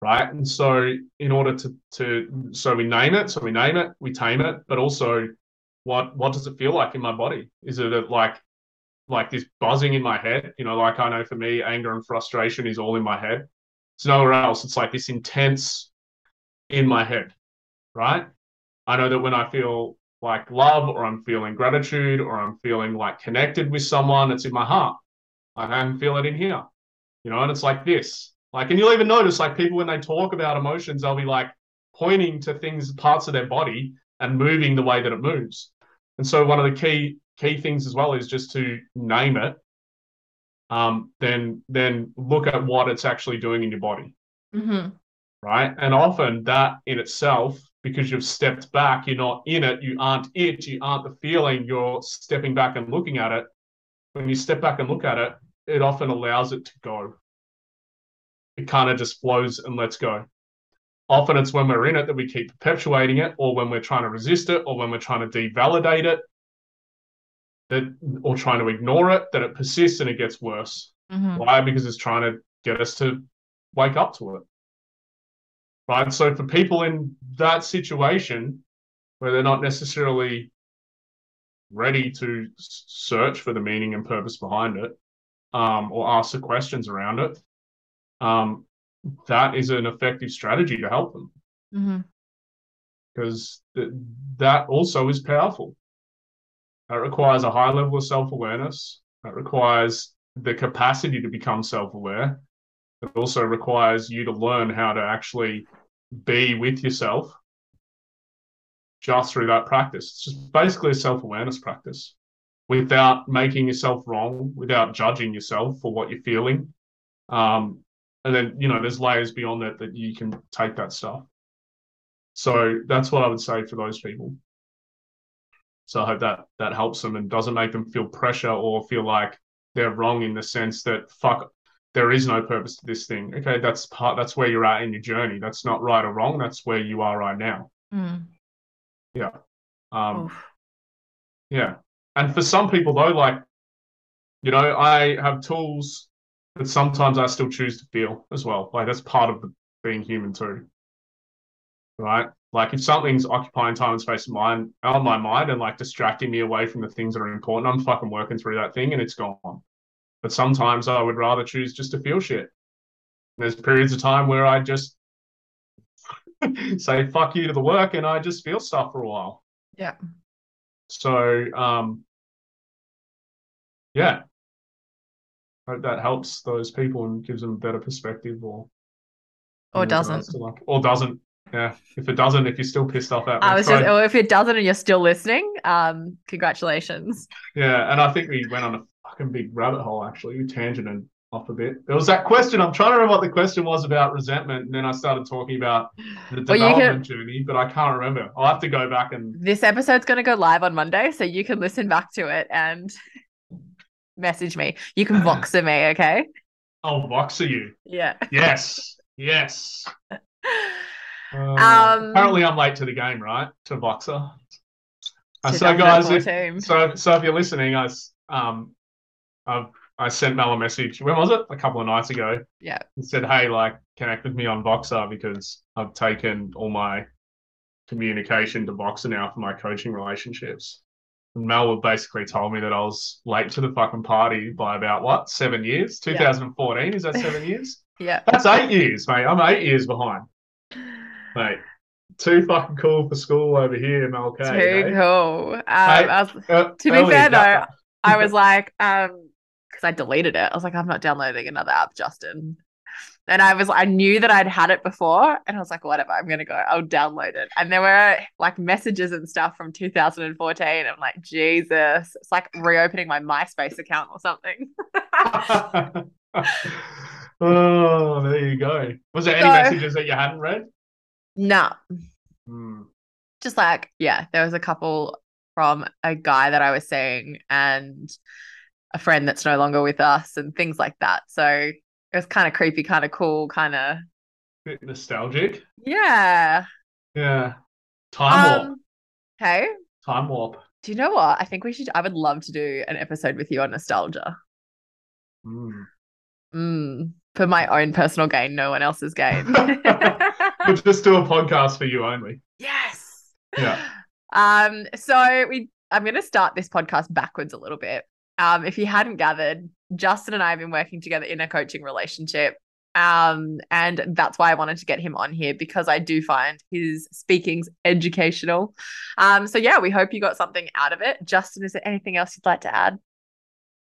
right? And so, in order to to so we name it, so we name it, we tame it, but also, what what does it feel like in my body? Is it a, like like this buzzing in my head? You know, like I know for me, anger and frustration is all in my head. It's nowhere else. It's like this intense in my head, right? I know that when I feel like love or I'm feeling gratitude or I'm feeling like connected with someone, it's in my heart. I can feel it in here, you know, and it's like this. Like, and you'll even notice like people when they talk about emotions, they'll be like pointing to things, parts of their body and moving the way that it moves. And so one of the key key things as well is just to name it. Um, then then look at what it's actually doing in your body hmm right? And often that in itself, because you've stepped back, you're not in it, you aren't it, you aren't the feeling, you're stepping back and looking at it. When you step back and look at it, it often allows it to go. It kind of just flows and lets go. Often it's when we're in it that we keep perpetuating it, or when we're trying to resist it, or when we're trying to devalidate it, that or trying to ignore it, that it persists and it gets worse. hmm Why? Because it's trying to get us to wake up to it. Right. So for people in that situation where they're not necessarily ready to search for the meaning and purpose behind it, um, or ask the questions around it, um, that is an effective strategy to help them because th- that also is powerful. That requires a high level of self awareness. That requires the capacity to become self aware. It also requires you to learn how to actually be with yourself just through that practice. It's just basically a self awareness practice. without making yourself wrong, without judging yourself for what you're feeling. Um, and then, you know, there's layers beyond that that you can take that stuff. So that's what I would say for those people. So I hope that that helps them and doesn't make them feel pressure or feel like they're wrong in the sense that fuck there is no purpose to this thing. Okay, that's part that's where you're at in your journey. That's not right or wrong. That's where you are right now. Mm. Yeah. Um Oof. yeah. And for some people though, like, you know, I have tools that sometimes I still choose to feel as well. Like that's part of the, being human too. Right? Like if something's occupying time and space of mind on my mind and like distracting me away from the things that are important, I'm fucking working through that thing and it's gone. But sometimes I would rather choose just to feel shit. There's periods of time where I just [LAUGHS] say fuck you to the work and I just feel stuff for a while. Yeah. So um yeah. Hope that helps those people and gives them a better perspective or Or doesn't. like or doesn't. Yeah. If it doesn't, if you're still pissed off at me. I was just, or if it doesn't and you're still listening, um, congratulations. Yeah, and I think we went on a fucking big rabbit hole actually. We tangented off a bit. There was that question. I'm trying to remember what the question was about resentment, and then I started talking about the Well, can- development journey, but I can't remember. I'll have to go back and This episode's going to go live on Monday, so you can listen back to it and message me. You can [LAUGHS] Voxer me, okay? I'll voxer you. Yeah. Yes, yes. [LAUGHS] Uh, Um, apparently, I'm late to the game, right? To Voxer. Uh, so, guys, if, so so if you're listening, I um, I've I sent Mel a message. When was it? A couple of nights ago. Yeah. And said, "Hey, like, connect with me on Voxer because I've taken all my communication to Voxer now for my coaching relationships." And Mel basically told me that I was late to the fucking party by about what seven years? Yeah. 2014 is that seven years? [LAUGHS] Yeah. That's eight years, mate. I'm eight years behind, mate. Too fucking cool for school over here, Mel K. Too cool. Um, Hey, was, Uh, to be fair though. I was like, um, because I deleted it. I was like, I'm not downloading another app, Justin. And I was, I knew that I'd had it before, and I was like, whatever, I'm gonna go. I'll download it. And there were like messages and stuff from 2014. I'm like, Jesus, it's like reopening my MySpace account or something. [LAUGHS] oh, there you go. Was there any So- messages that you hadn't read? Nah, Hmm. just like, yeah, there was a couple from a guy that I was seeing and a friend that's no longer with us and things like that. So it was kind of creepy, kind of cool, kind of Bit nostalgic. yeah. Yeah. Time warp. Um, hey, Time warp. do you know what? I think we should. I would love to do an episode with you on nostalgia. Mm. Mm, for my own personal gain, no one else's gain. [LAUGHS] [LAUGHS] We'll just do a podcast for you only. yes. Yeah. [GASPS] Um. So we. I'm going to start this podcast backwards a little bit. Um. If you hadn't gathered, Justin and I have been working together in a coaching relationship. Um, and that's why I wanted to get him on here because I do find his speaking's educational. Um, so yeah, we hope you got something out of it. Justin, is there anything else you'd like to add?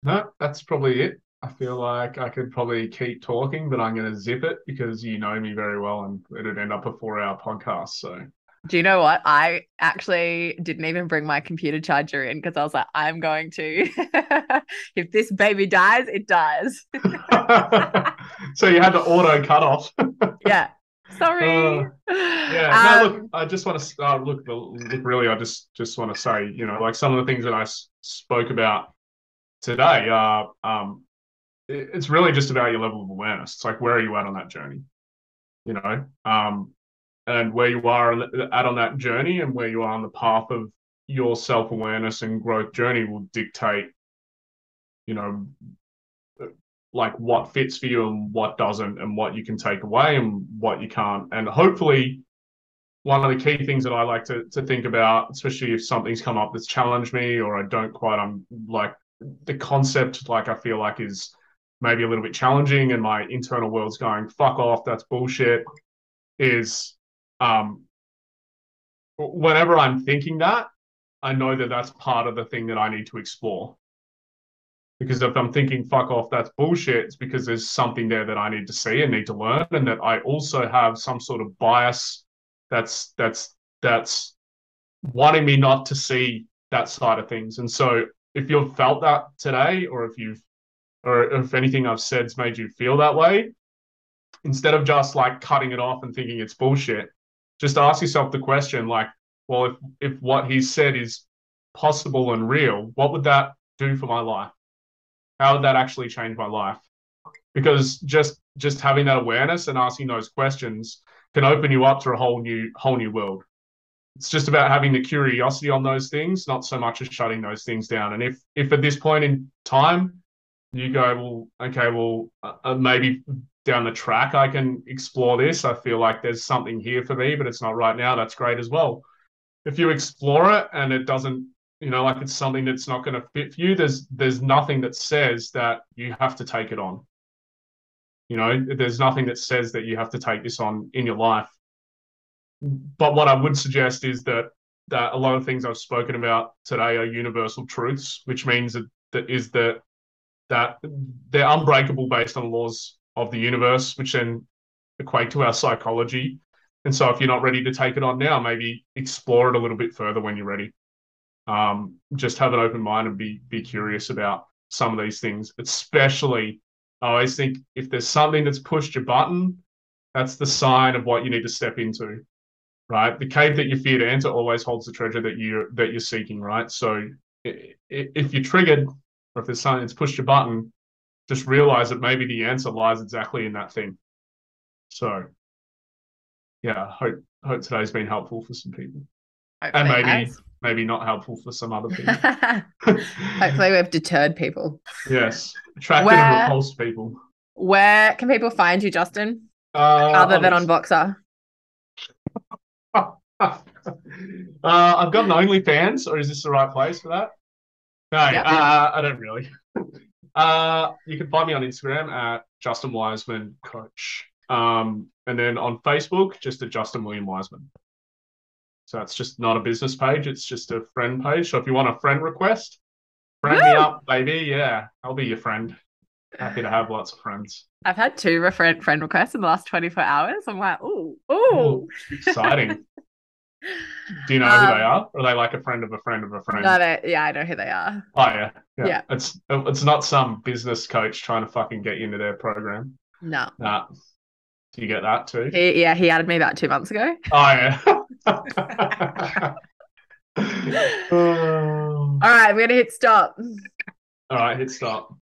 No, that's probably it. I feel like I could probably keep talking, but I'm going to zip it because you know me very well and it'd end up a four hour podcast. So, Do you know what? I actually didn't even bring my computer charger in because I was like, I'm going to. [LAUGHS] if this baby dies, it dies. [LAUGHS] so you had the auto cut off. [LAUGHS] yeah. Sorry. Uh, Yeah, no, Um, look, I just want to uh, look, look. Really, I just just want to say, you know, like some of the things that I s- spoke about today are, um, it's really just about your level of awareness. It's like where are you at on that journey, you know, um, and where you are at on that journey, and where you are on the path of your self awareness and growth journey will dictate, you know, like what fits for you and what doesn't, and what you can take away and what you can't, and hopefully one of the key things that I like to, to think about, especially if something's come up that's challenged me or I don't quite, I'm like the concept, like I feel like is maybe a little bit challenging and my internal world's going, fuck off, that's bullshit, is um, whenever I'm thinking that, I know that that's part of the thing that I need to explore. Because if I'm thinking fuck off, that's bullshit, it's because there's something there that I need to see and need to learn, and that I also have some sort of bias that's that's that's wanting me not to see that side of things. And so if you've felt that today, or if you've, or if anything I've said's made you feel that way, instead of just like cutting it off and thinking it's bullshit, just ask yourself the question like, well, if if what he said is possible and real, what would that do for my life? How would that actually change my life? Because just just having that awareness and asking those questions can open you up to a whole new whole new world. It's just about having the curiosity on those things, not so much as shutting those things down. And if if at this point in time you go, well, okay, well, uh, maybe down the track I can explore this. I feel like there's something here for me, but it's not right now. That's great as well. If you explore it and it doesn't, you know, like it's something that's not going to fit for you, there's there's nothing that says that you have to take it on. You know, there's nothing that says that you have to take this on in your life. But what I would suggest is that that a lot of things I've spoken about today are universal truths, which means that, that is that that they're unbreakable based on laws of the universe, which then equate to our psychology. And so, if you're not ready to take it on now, maybe explore it a little bit further when you're ready. Um, just have an open mind and be be curious about some of these things, especially I always think if there's something that's pushed your button, that's the sign of what you need to step into, right? The cave that you fear to enter always holds the treasure that you that you're seeking, right? So if you're triggered, if there's something that's pushed your button, just realize that maybe the answer lies exactly in that thing. So, yeah, hope hope today's been helpful for some people, Hopefully and maybe maybe not helpful for some other people. [LAUGHS] Hopefully, we've deterred people. Yes, attracted where, and repulsed people. Where can people find you, Justin? Uh, other than on Voxer. [LAUGHS] uh, I've got an OnlyFans, or is this the right place for that? No, yep. uh, I don't really. [LAUGHS] Uh, you can find me on Instagram at Justin Wiseman Coach. Um, and then on Facebook, just at Justin William Wiseman. So it's just not a business page, it's just a friend page. So if you want a friend request, friend Woo! me up, baby. Yeah, I'll be your friend. Happy to have lots of friends. I've had two friend friend requests in the last 24 hours. I'm like, oh, oh, exciting. [LAUGHS] Do you know um, who they um, are? Or are they like a friend of a friend of a friend? No, they, yeah, I know who they are. Oh yeah, yeah, yeah. It's it's not some business coach trying to fucking get you into their program. No. Nah. Do you get that too? He, yeah, he added me about two months ago. [LAUGHS] Oh yeah. [LAUGHS] All right, we're gonna hit stop. All right, hit stop.